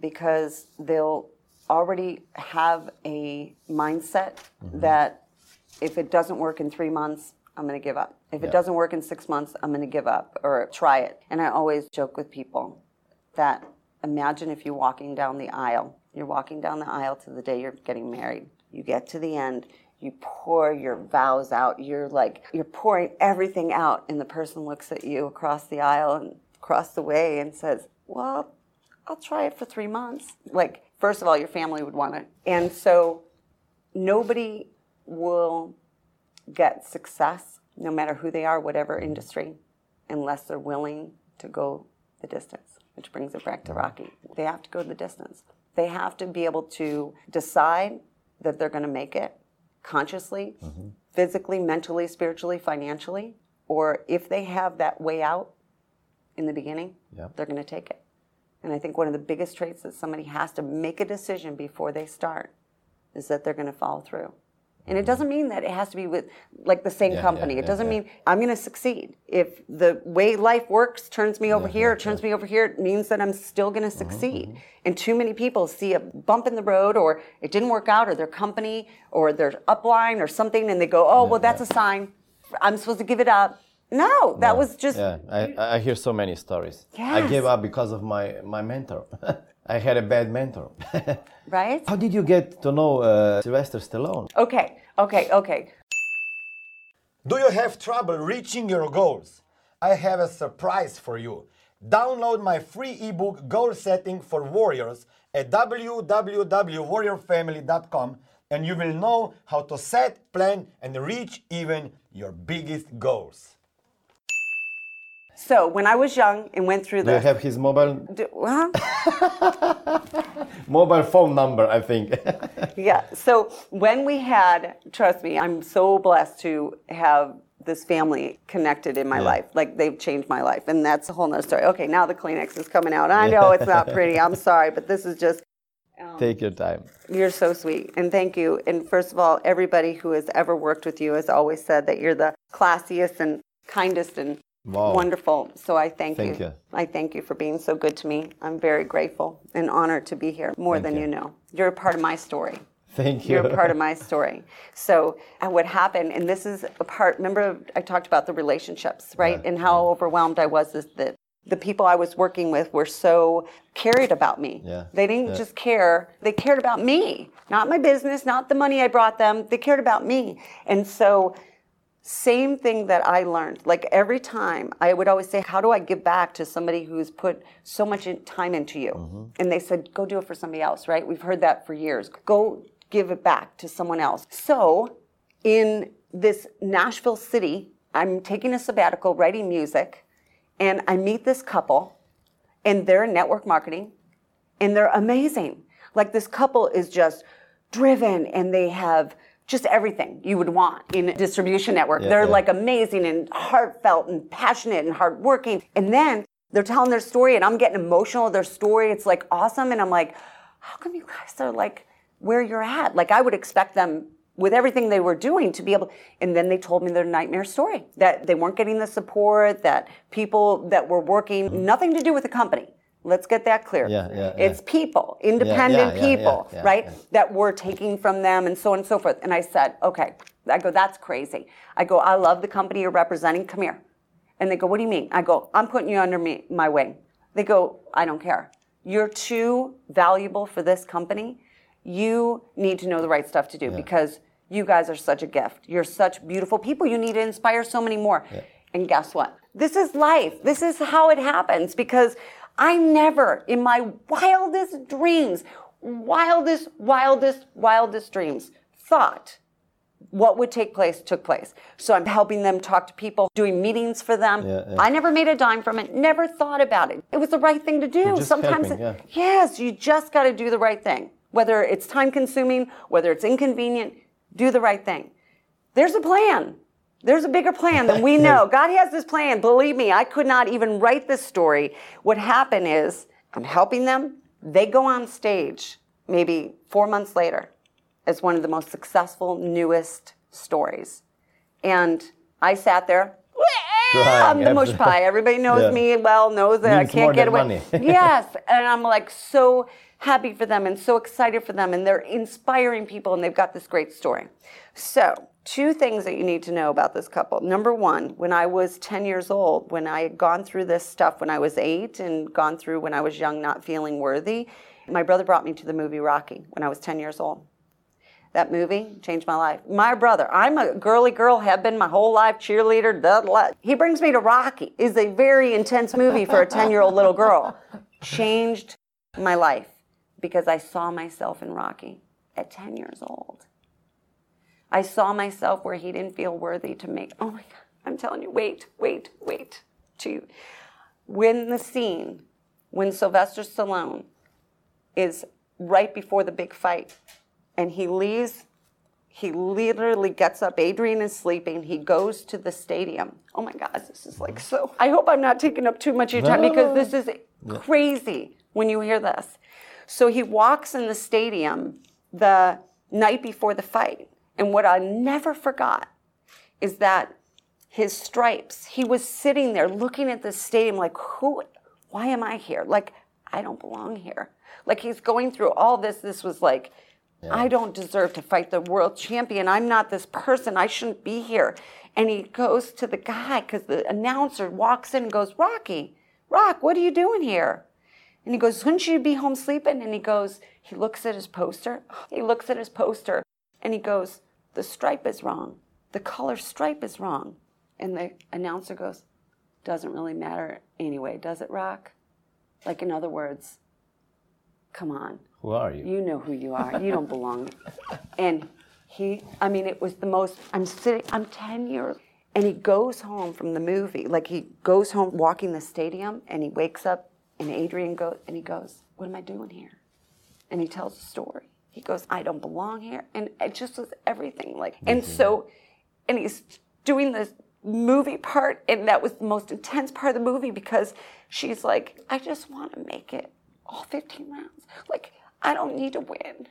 because they'll already have a mindset mm-hmm. that if it doesn't work in three months, I'm going to give up. If yeah. it doesn't work in six months, I'm going to give up or try it. And I always joke with people that imagine if you're walking down the aisle. You're walking down the aisle to the day you're getting married. You get to the end, you pour your vows out. You're like, you're pouring everything out. And the person looks at you across the aisle and across the way and says, Well, I'll try it for three months. Like, first of all, your family would want it. And so nobody will get success, no matter who they are, whatever industry, unless they're willing to go the distance, which brings it back to Rocky. They have to go the distance. They have to be able to decide that they're going to make it consciously, mm-hmm. physically, mentally, spiritually, financially, or if they have that way out in the beginning, yep. they're going to take it. And I think one of the biggest traits that somebody has to make a decision before they start is that they're going to follow through. And it doesn't mean that it has to be with like the same yeah, company. Yeah, it doesn't yeah, mean I'm going to succeed. If the way life works turns me over here, it turns me over here, it means that I'm still going to mm-hmm, succeed. Mm-hmm. And too many people see a bump in the road or it didn't work out or their company or their upline or something and they go, "Oh, well that's a sign. I'm supposed to give it up." No, that was just Yeah, I, I hear so many stories. Yes. I gave up because of my my mentor. <laughs> I had a bad mentor. <laughs> right? How did you get to know uh, Sylvester Stallone? Okay, okay, okay. Do you have trouble reaching your goals? I have a surprise for you. Download my free ebook Goal Setting for Warriors at www.warriorfamily.com and you will know how to set, plan, and reach even your biggest goals. So when I was young and went through this, do you have his mobile? Do, huh? <laughs> mobile phone number, I think. <laughs> yeah. So when we had, trust me, I'm so blessed to have this family connected in my yeah. life. Like they've changed my life, and that's a whole nother story. Okay, now the Kleenex is coming out. I know it's not <laughs> pretty. I'm sorry, but this is just. Um, Take your time. You're so sweet, and thank you. And first of all, everybody who has ever worked with you has always said that you're the classiest and kindest and Wow. Wonderful. So I thank, thank you. you. I thank you for being so good to me. I'm very grateful and honored to be here more thank than you. you know. You're a part of my story. Thank you. You're a part of my <laughs> story. So uh, what happened, and this is a part, remember I talked about the relationships, right? And how overwhelmed I was is that the people I was working with were so cared about me. Yeah. They didn't yeah. just care, they cared about me. Not my business, not the money I brought them. They cared about me. And so same thing that I learned. Like every time, I would always say, How do I give back to somebody who's put so much time into you? Mm-hmm. And they said, Go do it for somebody else, right? We've heard that for years. Go give it back to someone else. So, in this Nashville city, I'm taking a sabbatical, writing music, and I meet this couple, and they're in network marketing, and they're amazing. Like this couple is just driven, and they have just everything you would want in a distribution network. Yeah, they're yeah. like amazing and heartfelt and passionate and hardworking. And then they're telling their story and I'm getting emotional their story. It's like awesome. And I'm like, how come you guys are like where you're at? Like I would expect them with everything they were doing to be able and then they told me their nightmare story that they weren't getting the support that people that were working nothing to do with the company Let's get that clear. Yeah, yeah, it's yeah. people, independent people, right? That we're taking from them and so on and so forth. And I said, okay. I go, that's crazy. I go, I love the company you're representing. Come here. And they go, What do you mean? I go, I'm putting you under me, my wing. They go, I don't care. You're too valuable for this company. You need to know the right stuff to do because you guys are such a gift. You're such beautiful people. You need to inspire so many more. And guess what? This is life. This is how it happens because I never, in my wildest dreams, wildest, wildest, wildest dreams, thought what would take place took place. So I'm helping them talk to people, doing meetings for them. Yeah, yeah. I never made a dime from it, never thought about it. It was the right thing to do. Sometimes, helping, it- yeah. yes, you just got to do the right thing. Whether it's time consuming, whether it's inconvenient, do the right thing. There's a plan. There's a bigger plan than we <laughs> know. God has this plan. Believe me, I could not even write this story. What happened is I'm helping them. They go on stage maybe four months later as one of the most successful, newest stories. And I sat there. Crying I'm the mush <laughs> pie. Everybody knows Yeah. me well, knows that I can't get away. <laughs> yes. And I'm like so happy for them and so excited for them. And they're inspiring people and they've got this great story. So, two things that you need to know about this couple. Number one, when I was 10 years old, when I had gone through this stuff when I was eight and gone through when I was young, not feeling worthy, my brother brought me to the movie Rocky when I was 10 years old. That movie changed my life. My brother, I'm a girly girl, have been my whole life, cheerleader. He brings me to Rocky. is a very intense movie for a 10 year old little girl. Changed my life because I saw myself in Rocky at 10 years old. I saw myself where he didn't feel worthy to make, oh my God, I'm telling you, wait, wait, wait. To when the scene, when Sylvester Stallone is right before the big fight and he leaves he literally gets up adrian is sleeping he goes to the stadium. Oh my God, this is like so i hope i'm not taking up too much of your time because this is crazy when you hear this. So he walks in the stadium the night before the fight and what i never forgot is that his stripes. He was sitting there looking at the stadium like, who, why am I here? Like, I don't belong here. Like, he's going through all this. This was like, I don't deserve to fight the world champion. I'm not this person. I shouldn't be here. And he goes to the guy because the announcer walks in and goes, Rocky, Rock, what are you doing here? And he goes, Shouldn't you be home sleeping? And he goes, he looks at his poster. <laughs> He looks at his poster and he goes, The stripe is wrong. The color stripe is wrong. And the announcer goes, Doesn't really matter anyway, does it, Rock? Like, in other words, come on. Who are you? You know who you are. You don't belong. <laughs> And he, I mean, it was the most, I'm sitting, I'm 10 years, and he goes home from the movie. Like, he goes home walking the stadium, and he wakes up, and Adrian goes, and he goes, What am I doing here? And he tells the story. He goes, I don't belong here. And it just was everything. Like, and mm-hmm. so, and he's doing this movie part, and that was the most intense part of the movie because she's like, I just want to make it all 15 rounds. Like, I don't need to win.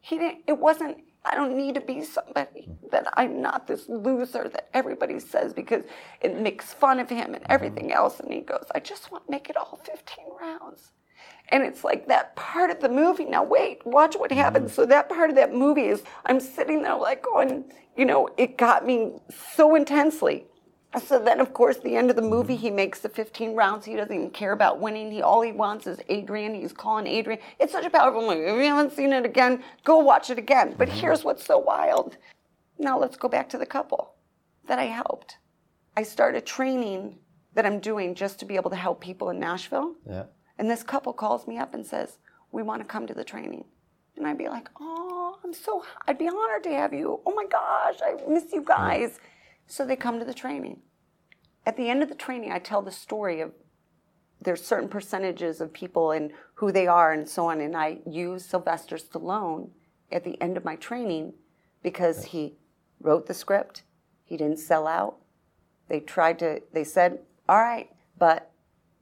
He didn't, it wasn't, I don't need to be somebody that I'm not this loser that everybody says because it makes fun of him and mm-hmm. everything else. And he goes, I just want to make it all 15 rounds. And it's like that part of the movie. Now, wait, watch what mm-hmm. happens. So, that part of that movie is I'm sitting there like going, you know, it got me so intensely. So then, of course, the end of the mm-hmm. movie, he makes the 15 rounds. He doesn't even care about winning. He all he wants is Adrian. He's calling Adrian. It's such a powerful movie. If you haven't seen it again, go watch it again. But mm-hmm. here's what's so wild. Now let's go back to the couple that I helped. I started training that I'm doing just to be able to help people in Nashville. Yeah. And this couple calls me up and says, We want to come to the training. And I'd be like, Oh, I'm so, I'd be honored to have you. Oh my gosh, I miss you guys. So they come to the training. At the end of the training, I tell the story of there's certain percentages of people and who they are and so on. And I use Sylvester Stallone at the end of my training because he wrote the script, he didn't sell out. They tried to, they said, All right, but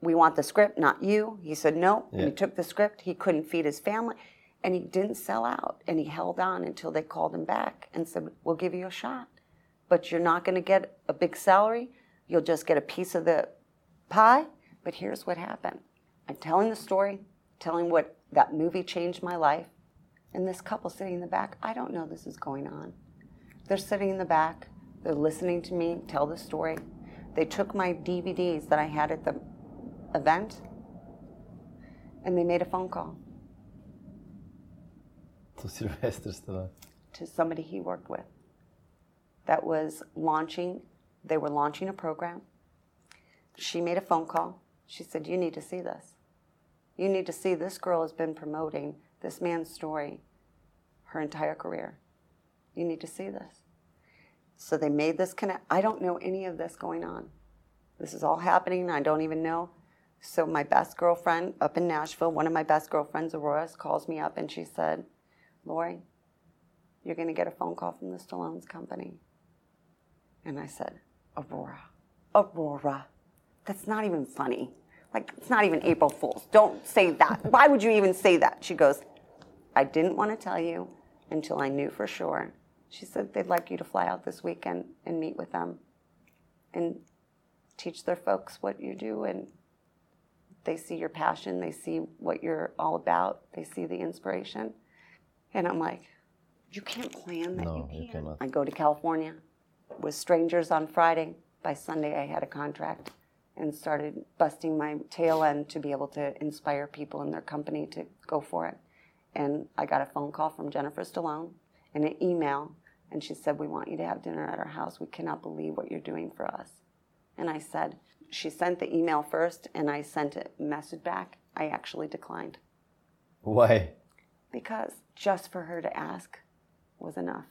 we want the script, not you. He said no. And he took the script. He couldn't feed his family. And he didn't sell out. And he held on until they called him back and said, We'll give you a shot. But you're not going to get a big salary. You'll just get a piece of the pie. But here's what happened I'm telling the story, telling what that movie changed my life. And this couple sitting in the back, I don't know this is going on. They're sitting in the back, they're listening to me tell the story. They took my DVDs that I had at the event and they made a phone call <laughs> To Sylvester Stallone. to somebody he worked with that was launching, they were launching a program. She made a phone call. She said, You need to see this. You need to see this girl has been promoting this man's story her entire career. You need to see this. So they made this connect. I don't know any of this going on. This is all happening. I don't even know. So my best girlfriend up in Nashville, one of my best girlfriends, Aurora, calls me up and she said, Lori, you're going to get a phone call from the Stallone's company. And I said, Aurora, Aurora, that's not even funny. Like, it's not even April Fool's. Don't say that. Why would you even say that? She goes, I didn't want to tell you until I knew for sure. She said they'd like you to fly out this weekend and meet with them and teach their folks what you do and they see your passion, they see what you're all about, they see the inspiration. And I'm like, you can't plan that. No, you you can't. cannot. I go to California with strangers on Friday. By Sunday, I had a contract and started busting my tail end to be able to inspire people in their company to go for it. And I got a phone call from Jennifer Stallone and an email, and she said, We want you to have dinner at our house. We cannot believe what you're doing for us. And I said, She sent the email first, and I sent a message back. I actually declined Why? because just for her to ask was enough.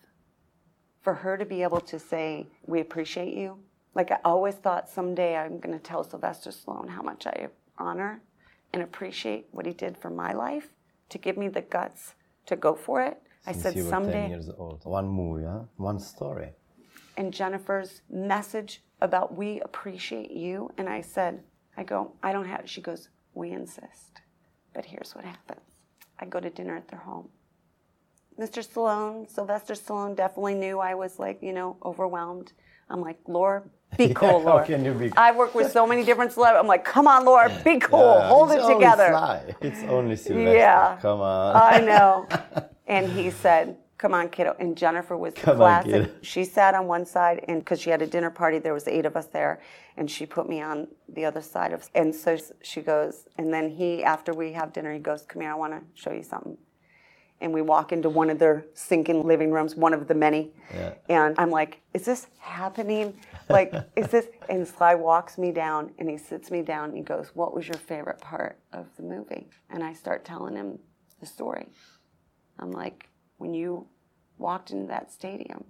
For her to be able to say, We appreciate you. Like I always thought someday I'm going to tell Sylvester Stallone how much I honor and appreciate what he did for my life to give me the guts to go for it. I said, you were 10 Someday. years old. One movie, huh? One story. And Jennifer's message about we appreciate you. And I said, I go, I don't have, she goes, we insist. But here's what happens. I go to dinner at their home. Mr. Stallone, Sylvester Stallone definitely knew I was like, you know, overwhelmed. I'm like, Laura, be <laughs> cool, how Laura. can you be- I work with so many different celebrities. I'm like, come on, Laura, be cool. Yeah, Hold it only together. Sly. It's only Sylvester. Yeah. Come on. I know. <laughs> And he said, "Come on, kiddo." And Jennifer was Come on, classic. kiddo. She sat on one side, and because she had a dinner party, there was eight of us there, and she put me on the other side of. And so she goes, and then he, after we have dinner, he goes, "Come here, I want to show you something." And we walk into one of their sinking living rooms, one of the many. Yeah. And I'm like, "Is this happening? Like, <laughs> is this?" And Sly walks me down, and he sits me down, and he goes, "What was your favorite part of the movie?" And I start telling him the story. I'm like, when you walked into that stadium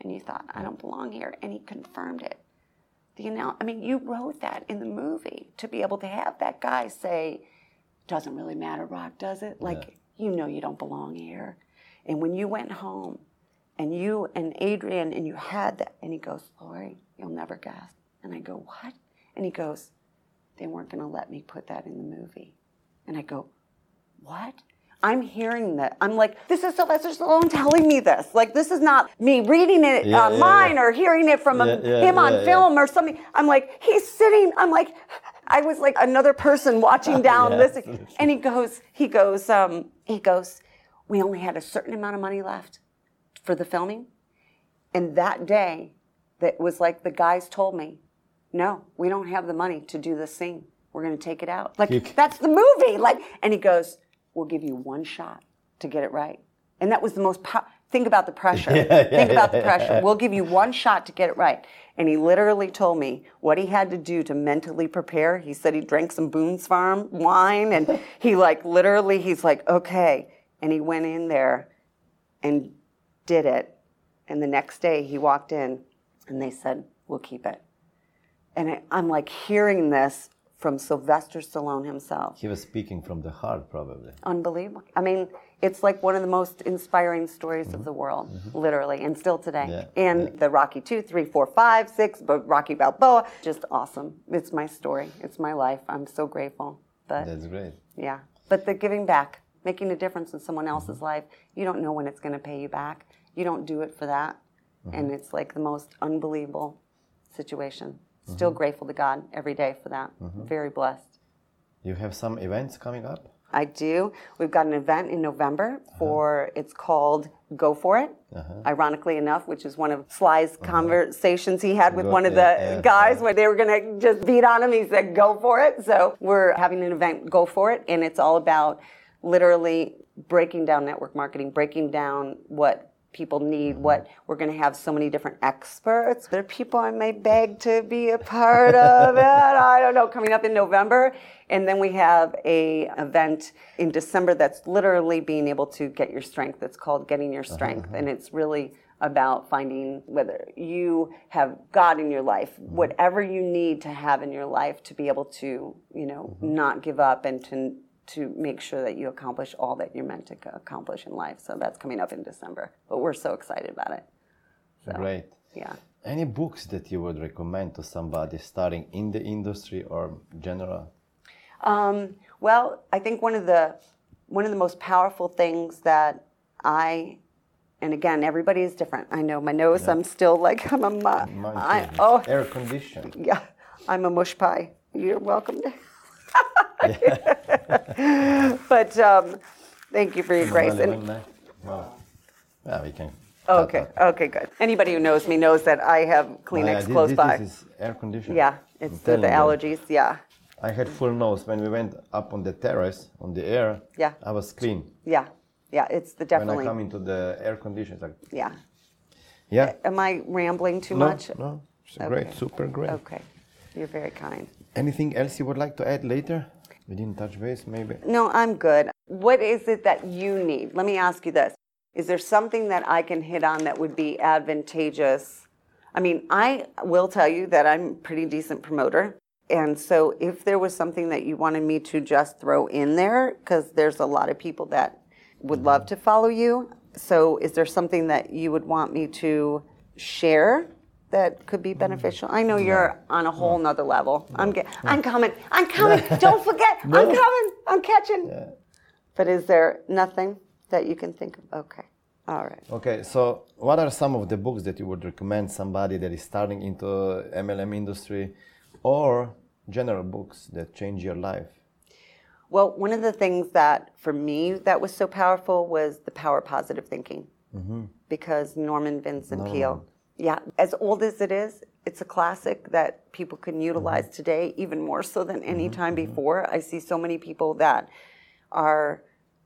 and you thought, I don't belong here, and he confirmed it. The announce, I mean, you wrote that in the movie to be able to have that guy say, doesn't really matter, Rock, does it? Like, you know you don't belong here. And when you went home and you and Adrian and you had that, and he goes, Lori, you'll never guess. And I go, what? And he goes, they weren't going to let me put that in the movie. And I go, what? I'm hearing that. I'm like, this is Sylvester Stallone telling me this. Like, this is not me reading it Yeah, yeah, online yeah. or hearing it from a, Yeah, yeah, him on yeah, yeah. film or something. I'm like, he's sitting. I'm like, I was like another person watching <laughs> down, Yeah, listening. And he goes, he goes, um, he goes, we only had a certain amount of money left for the filming. And that day, that was like the guys told me, no, we don't have the money to do this scene. We're going to take it out. Like that's the movie. Like, and he goes, we'll give you one shot to get it right. And that was the most. pow- Think about the pressure. <laughs> Think about the pressure. We'll give you one shot to get it right. And he literally told me what he had to do to mentally prepare. He said he drank some Boone's Farm wine, and <laughs> he like literally, he's like, okay. And he went in there and did it. And the next day he walked in and they said, We'll keep it. And I, I'm like hearing this from Sylvester Stallone himself. He was speaking from the heart, probably. Unbelievable. I mean, it's like one of the most inspiring stories of mm-hmm. the world, mm-hmm. literally, and still today. Yeah, and the Rocky 2, 3, 4, 5, 6, but Rocky Balboa, just awesome. It's my story, it's my life. I'm so grateful. But That's great. yeah. But the giving back, making a difference in someone mm-hmm. else's life, you don't know when it's going to pay you back. You don't do it for that. And it's like the most unbelievable situation. Still mm-hmm. grateful to God every day for that. Mm-hmm. Very blessed. You have some events coming up I do. We've got an event in November uh-huh. for it's called Go For It. Uh-huh. Ironically enough, which is one of Sly's uh-huh. conversations he had with Go- one of the yeah, guys yeah. where they were going to just beat on him. He said, Go for it. So we're having an event, Go For It, and it's all about literally breaking down network marketing, breaking down what people need, Mm-hmm. what we're going to have so many different experts. There are people I may beg to be a part of it. I don't know, coming up in November. And then we have a event in December that's literally being able to get your strength. It's called Getting Your uh-huh, Strength. Uh-huh. And it's really about finding whether you have God in your life, mm-hmm. whatever you need to have in your life to be able to, you know, mm-hmm. not give up and to to make sure that you accomplish all that you're meant to accomplish in life. So that's coming up in December. But we're so excited about it. So, Great. Yeah. Any books that you would recommend to somebody starting in the industry or general? Um, well, I think one of the one of the most powerful things that I and again, everybody is different. I know my nose. I'm still like I'm a mu- I, oh Air conditioned. <laughs> yeah, I'm a mush pie. You're welcome. To, <laughs> <laughs> but um, thank you for your grace. And, yeah, we can. Oh, okay, okay, good. Anybody who knows me knows that I have Kleenex Yeah, close this, by. This is air conditioned. yeah, it's the, the you. allergies. Yeah, I had full nose when we went up on the terrace on the air. Yeah. I was clean. yeah, yeah. It's the definitely. When. I come into the air conditioning, like, yeah. yeah. Am I rambling too No, much? no, it's great, super great. Okay, you're very kind. Anything else you would like to add later? We didn't touch base, maybe. No, I'm good. What is it that you need? Let me ask you this. Is there something that I can hit on that would be advantageous? I mean, I will tell you that I'm a pretty decent promoter. And so if there was something that you wanted me to just throw in there, because there's a lot of people that would love mm-hmm. to follow you. So is there something that you would want me to share that could be beneficial? I know you're on a whole nother level. I'm get, I'm coming. I'm coming. <laughs> Don't forget. I'm coming. I'm catching. But is there nothing that you can think of? Okay. All right. Okay, so what are some of the books that you would recommend somebody that is starting into MLM industry or general books that change your life? Well, one of the things that for me that was so powerful was the power of positive thinking. Mm-hmm. Because Norman Vincent Peale, yeah, as old as it is, it's a classic that people can utilize today, even more so than any mm-hmm, time mm-hmm. before. I see so many people that are,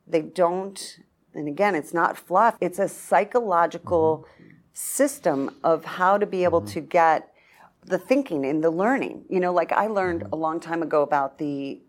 they don't, and again, it's not fluff, it's a psychological mm-hmm. system of how to be able to get the thinking and the learning. You know, like I learned a long time ago about the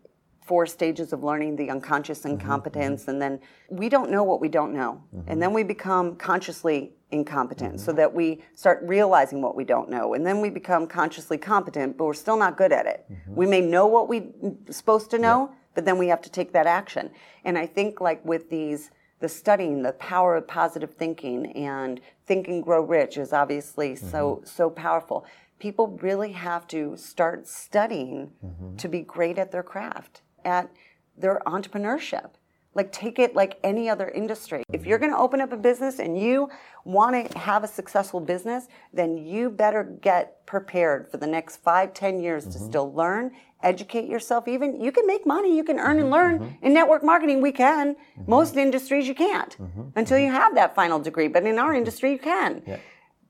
four stages of learning the unconscious incompetence and then we don't know what we don't know. And then we become consciously incompetent so mm-hmm. that we start realizing what we don't know and then we become consciously competent but we're still not good at it. Mm-hmm. We may know what we're supposed to know but then we have to take that action. And i think like with these the studying the power of positive thinking and think and grow rich is obviously so mm-hmm. so powerful. People really have to start studying to be great at their craft at their entrepreneurship like take it like any other industry. If you're going to open up a business and you want to have a successful business then you better get prepared for the next five ten years to mm-hmm. still learn educate yourself. Even you can make money you can earn and mm-hmm. learn. Mm-hmm. In network marketing we can. Most industries you can't until you have that final degree but in our industry you can.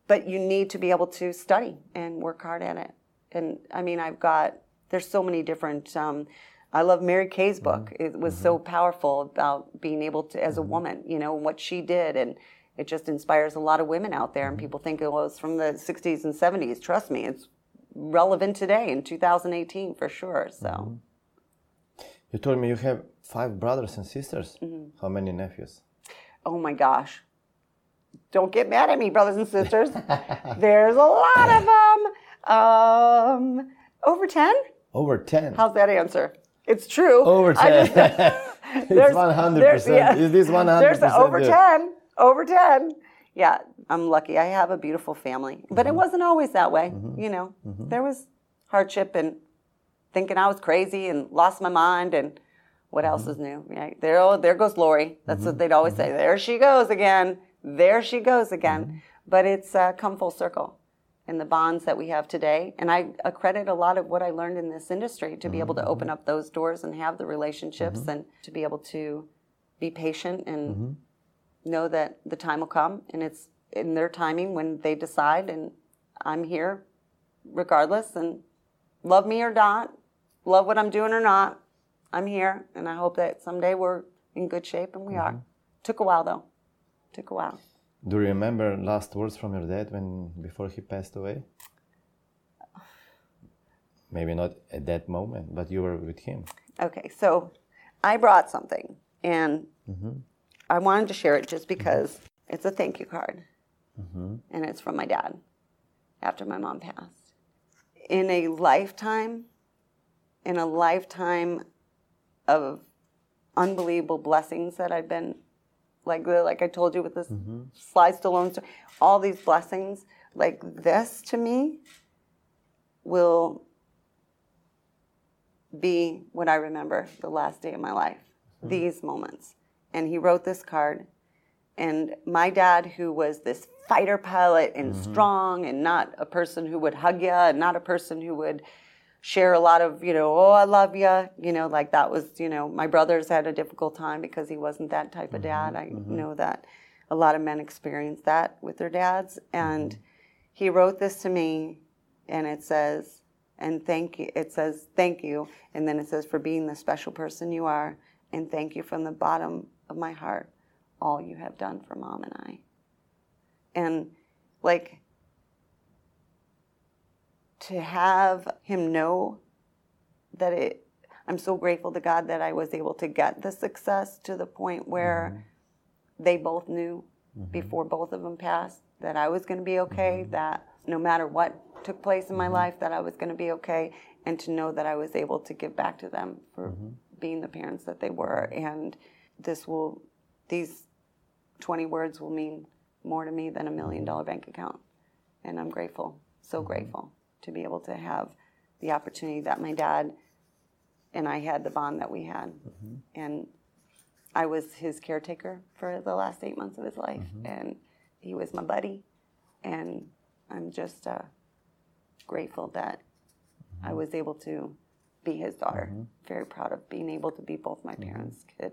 But you need to be able to study and work hard at it. And i mean i've got there's so many different um, i love mary kay's mm-hmm. book. It was so mm-hmm. powerful about being able to as a mm-hmm. woman you know what she did and it just inspires a lot of women out there and people think oh, well it's from the 60s and 70s trust me it's relevant today in 2018 for sure so. You told me you have five brothers and sisters. Mm-hmm. How many nephews? oh my gosh. Don't get mad at me brothers and sisters. <laughs> There's a lot of them um, over 10 Over 10. How's that answer? It's true. Over 10. just- <laughs> it's there's- 100%. there's- yeah. Is this 100%? There's a over it? 10. Over 10. Yeah, I'm lucky. I have a beautiful family. But Mm-hmm. it wasn't always that way. You know, there was hardship and thinking I was crazy and lost my mind and what else Mm-hmm. is new? Yeah, there, oh, there goes Lori. That's what they'd always say. There she goes again. There she goes again. Mm-hmm. But it's uh, come full circle. And the bonds that we have today. And I accredit a lot of what I learned in this industry to be able to open mm-hmm. up those doors and have the relationships mm-hmm. and to be able to be patient and mm-hmm. know that the time will come and it's in their timing when they decide and I'm here regardless and love me or not, love what I'm doing or not, I'm here and I hope that someday we're in good shape and we are. Took a while though. Took a while. Do you remember last words from your dad when before he passed away? Maybe not at that moment, but you were with him. Okay, so I brought something and mm-hmm. I wanted to share it just mm-hmm. because it's a thank you card. Mm-hmm. And it's from my dad after my mom passed. In a lifetime, in a lifetime of unbelievable blessings that I've been, like the- like I told you with this Sly Stallone, story, all these blessings, like this to me will be what I remember the last day of my life, mm-hmm. these moments. And he wrote this card. And my dad, who was this fighter pilot and mm-hmm. strong and not a person who would hug you and not a person who would share a lot of, you know, oh, I love you, you know, like that was, you know, my brothers had a difficult time because he wasn't that type of mm-hmm, dad. I mm-hmm. know that a lot of men experience that with their dads. And mm-hmm. he wrote this to me and it says, and thank you. It says, thank you. And then it says, for being the special person you are. And thank you from the bottom of my heart, all you have done for mom and I. And like, to have him know that it, I'm so grateful to God that I was able to get the success to the point where mm-hmm. they both knew mm-hmm. before both of them passed that I was going to be okay, mm-hmm. that no matter what took place in my life, that I was going to be okay, and to know that I was able to give back to them for being the parents that they were. And this will, these 20 words will mean more to me than a million dollar bank account. And I'm grateful, so grateful to be able to have the opportunity that my dad and I had the bond that we had. Mm-hmm. And I was his caretaker for the last eight months of his life, mm-hmm. and he was my buddy. And I'm just uh, grateful that I mm-hmm. was able to be his daughter. Very proud of being able to be both my parents' kid.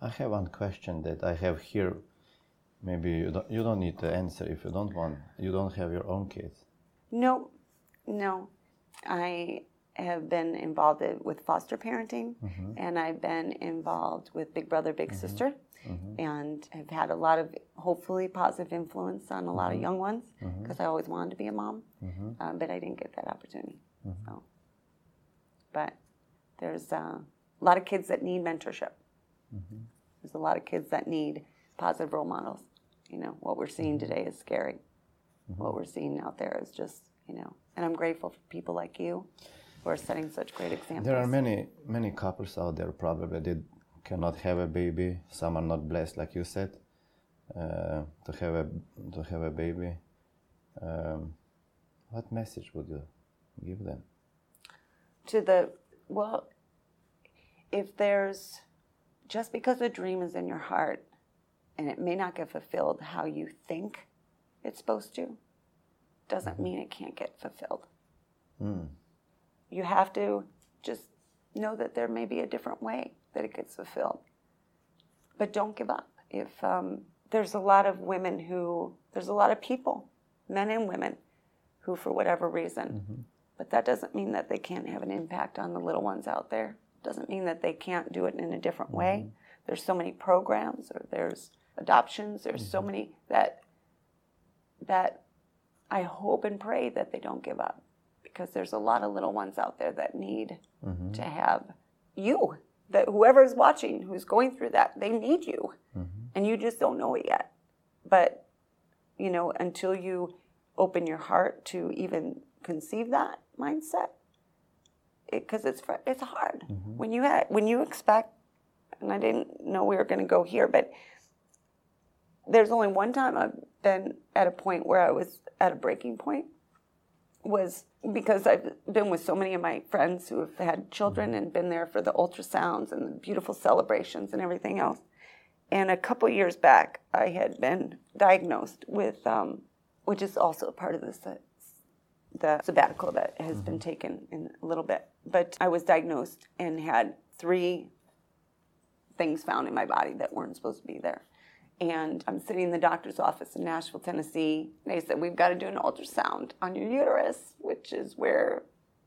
I have one question that I have here. Maybe you don't, you don't need to answer if you don't want. You don't have your own kids. No, no. I have been involved with foster parenting, mm-hmm. and I've been involved with Big Brother, Big mm-hmm. Sister, mm-hmm. and have had a lot of hopefully positive influence on a lot of young ones because I always wanted to be a mom, uh, but I didn't get that opportunity. So, but there's uh, a lot of kids that need mentorship. There's a lot of kids that need positive role models. You know, what we're seeing today is scary. What we're seeing out there is just, you know, and I'm grateful for people like you who are setting such great examples. There are many many couples out there probably that cannot have a baby. Some are not blessed, like you said, uh, to have a to have a baby. Um, what message would you give them? to the well if there's just because a dream is in your heart and it may not get fulfilled how you think it's supposed to doesn't mean it can't get fulfilled. Hmm. You have to just know that there may be a different way that it gets fulfilled. But don't give up. If um, there's a lot of women who there's a lot of people men and women who for whatever reason mm-hmm. but that doesn't mean that they can't have an impact on the little ones out there. Doesn't mean that they can't do it in a different mm-hmm. way. There's so many programs or there's adoptions. There's so mm-hmm. many that that i hope and pray that they don't give up because there's a lot of little ones out there that need mm-hmm. to have you that whoever's watching who's going through that they need you. Mm-hmm. And you just don't know it yet. But you know until you open your heart to even conceive that mindset because it's it's hard. Mm-hmm. When you when you expect and I didn't know we were going to go here but there's only one time I've been at a point where I was at a breaking point was because I've been with so many of my friends who have had children and been there for the ultrasounds and the beautiful celebrations and everything else. And a couple years back, I had been diagnosed with um, which is also a part of this, uh, the sabbatical that has been taken in a little bit. But I was diagnosed and had three things found in my body that weren't supposed to be there. And I'm sitting in the doctor's office in Nashville, Tennessee. They said, We've got to do an ultrasound on your uterus, which is where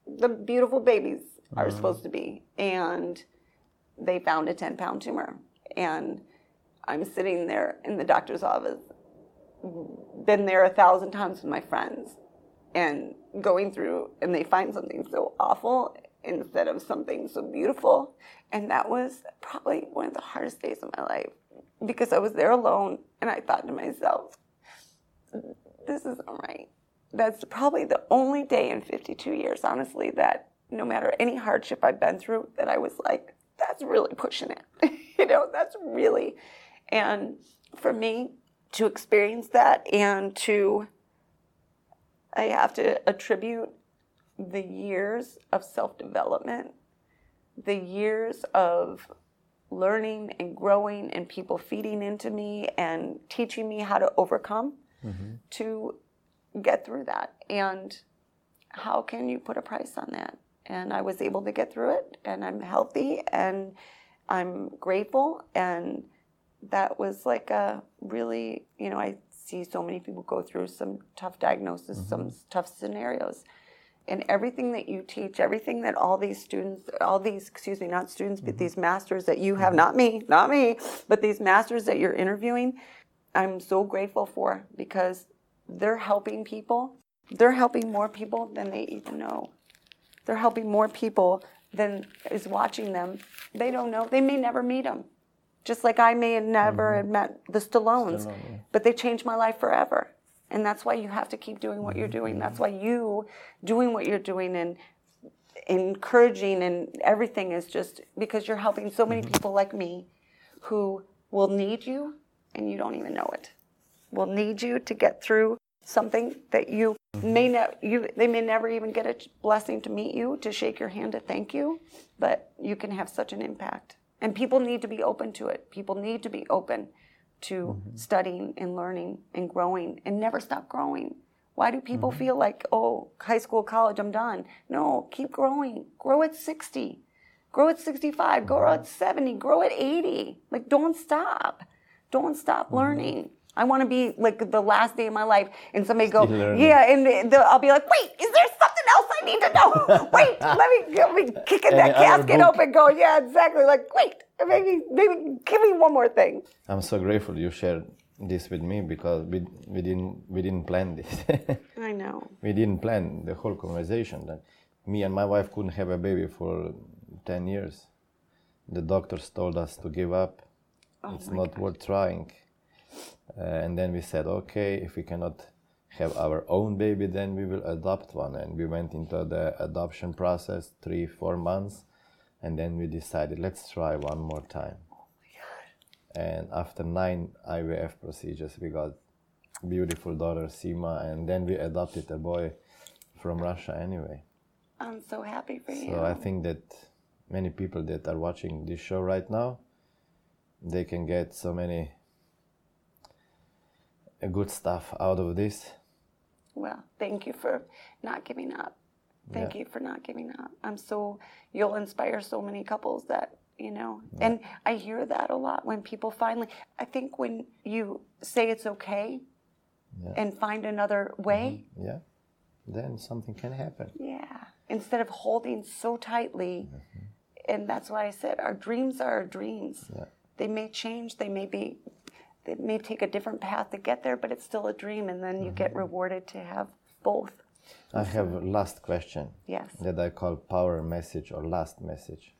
the beautiful babies are uh-huh. supposed to be. And they found a 10 pound tumor. And I'm sitting there in the doctor's office, been there a thousand times with my friends, and going through, and they find something so awful instead of something so beautiful. And that was probably one of the hardest days of my life because I was there alone and I thought to myself, this isn't right. That's probably the only day in 52 years, honestly, that no matter any hardship I've been through, that I was like, that's really pushing it. <laughs> you know, that's really. And for me to experience that and to, I have to attribute the years of self development, the years of learning and growing and people feeding into me and teaching me how to overcome mm-hmm. to get through that. And how can you put a price on that? And I was able to get through it, and I'm healthy, and I'm grateful. And that was like a really, you know, I see so many people go through some tough diagnosis, some mm-hmm. tough scenarios. And everything that you teach, everything that all these students, all these, excuse me, not students, but mm-hmm. these masters that you have, mm-hmm. not me, not me, but these masters that you're interviewing, I'm so grateful for because they're helping people. They're helping more people than they even know. They're helping more people than is watching them. They don't know. They may never meet them. Just like I may have never have met the Stallones, Stallone, yeah. but they changed my life forever. And that's why you have to keep doing what you're doing. That's mm-hmm. why you doing what you're doing and encouraging and everything is just because you're helping so many mm-hmm. people like me who will need you and you don't even know it. Will need you to get through something that you may mm-hmm. not you they may never even get a blessing to meet you to shake your hand to thank you, but you can have such an impact. And people need to be open to it. People need to be open to studying and learning and growing and never stop growing. Why do people feel like, oh, high school, college, I'm done? No, keep growing. Grow at 60. Grow at 65. Grow at 70. Grow at 80. Like, don't stop. Don't stop learning. I want to be like the last day of my life, and somebody go, learning. yeah, and the, the, I'll be like, wait, is there something else I need to know? <laughs> wait, let me, let me kicking that Any casket open, Go, yeah, exactly. Like, wait, maybe, maybe, give me one more thing. I'm so grateful you shared this with me because we, we didn't we didn't plan this. <laughs> I know. we didn't plan the whole conversation. That me and my wife couldn't have a baby for ten years. The doctors told us to give up. it's not worth trying. Uh, and then we said, okay, if we cannot have our own baby, then we will adopt one. And we went into the adoption process three, four months, and then we decided, let's try one more time. oh And after nine IVF procedures, we got beautiful daughter Sima, and then we adopted a boy from Russia anyway. I'm so happy for you. So I think that many people that are watching this show right now, they can get so many uh, good stuff out of this. Well, thank you for not giving up. Thank Yeah. you for not giving up. I'm so you'll inspire so many couples that you know, and I hear that a lot when people finally. I think when you say it's okay and find another mm-hmm. way, Yeah, then something can happen. yeah, instead of holding so tightly, mm-hmm. and that's why I said our dreams are our dreams. Yeah. They may change. They may be. They may take a different path to get there, but it's still a dream, and then you mm-hmm. get rewarded to have both. I have a last question. Yes. that I call power message or last message.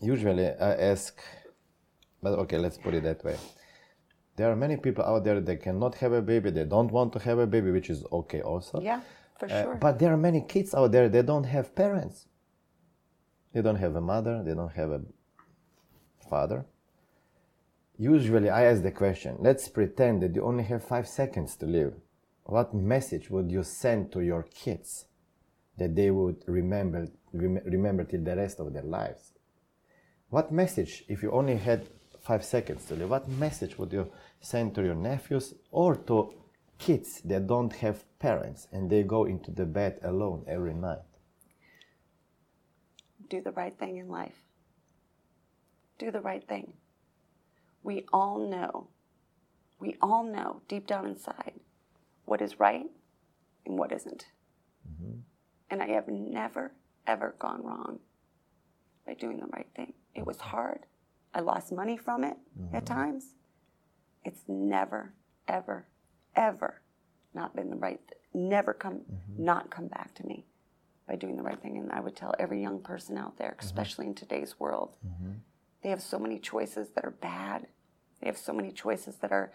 Usually I ask, but okay, let's put it that way. There are many people out there that cannot have a baby, they don't want to have a baby, which is okay also. Yeah, for Uh, sure. But there are many kids out there that don't have parents. They don't have a mother, they don't have a father. Usually I ask the question let's pretend that you only have five seconds to live. What message would you send to your kids that they would remember, rem- remember till the rest of their lives? What message, if you only had five seconds to live, what message would you send to your nephews or to kids that don't have parents and they go into the bed alone every night? Do the right thing in life. Do the right thing. We all know, we all know deep down inside what is right and what isn't. Mm-hmm. And I have never, ever gone wrong by doing the right thing. It was mm-hmm. hard. I lost money from it at mm-hmm. times. It's never, ever, ever not been the right, never come, not come back to me by doing the right thing. And I would tell every young person out there, especially in today's world, they have so many choices that are bad. They have so many choices that are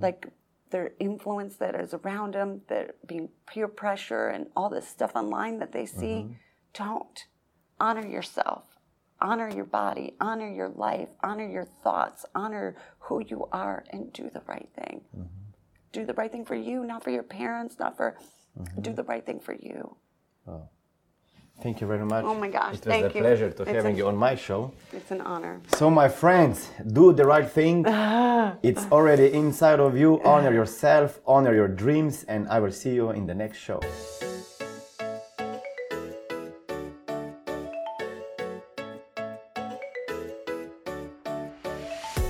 like their influence that is around them, that being peer pressure and all this stuff online that they see. Mm-hmm. Don't honor yourself, honor your body, honor your life, honor your thoughts, honor who you are, and do the right thing. Mm-hmm. Do the right thing for you, not for your parents, not for. Mm-hmm. Do the right thing for you. Oh. Thank you very much. Oh my gosh, It was a you. pleasure to It's having a- you on my show. It's an honor. So, my friends, do the right thing. <laughs> it's already inside of you. Honor yourself, honor your dreams, and I will see you in the next show.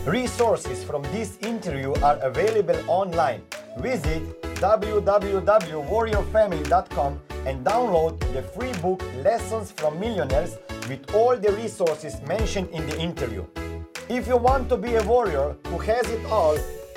Resources from this interview are available online. Visit www.warriorfamily.com and download the free book Lessons from Millionaires with all the resources mentioned in the interview. If you want to be a warrior who has it all,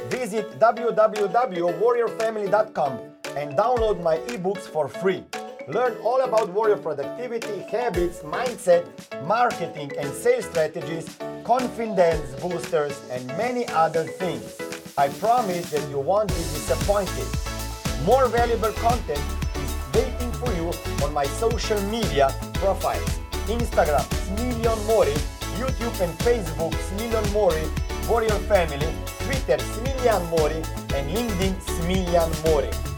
visit www.warriorfamily.com and download my ebooks for free. Learn all about warrior productivity, habits, mindset, marketing and sales strategies, confidence boosters, and many other things. I promise that you won't be disappointed. More valuable content for you on my social media profiles Instagram, Smiljan Mori, YouTube and Facebook, Smiljan Mori, Warrior Family, Twitter, Smiljan Mori, and LinkedIn, Smiljan Mori.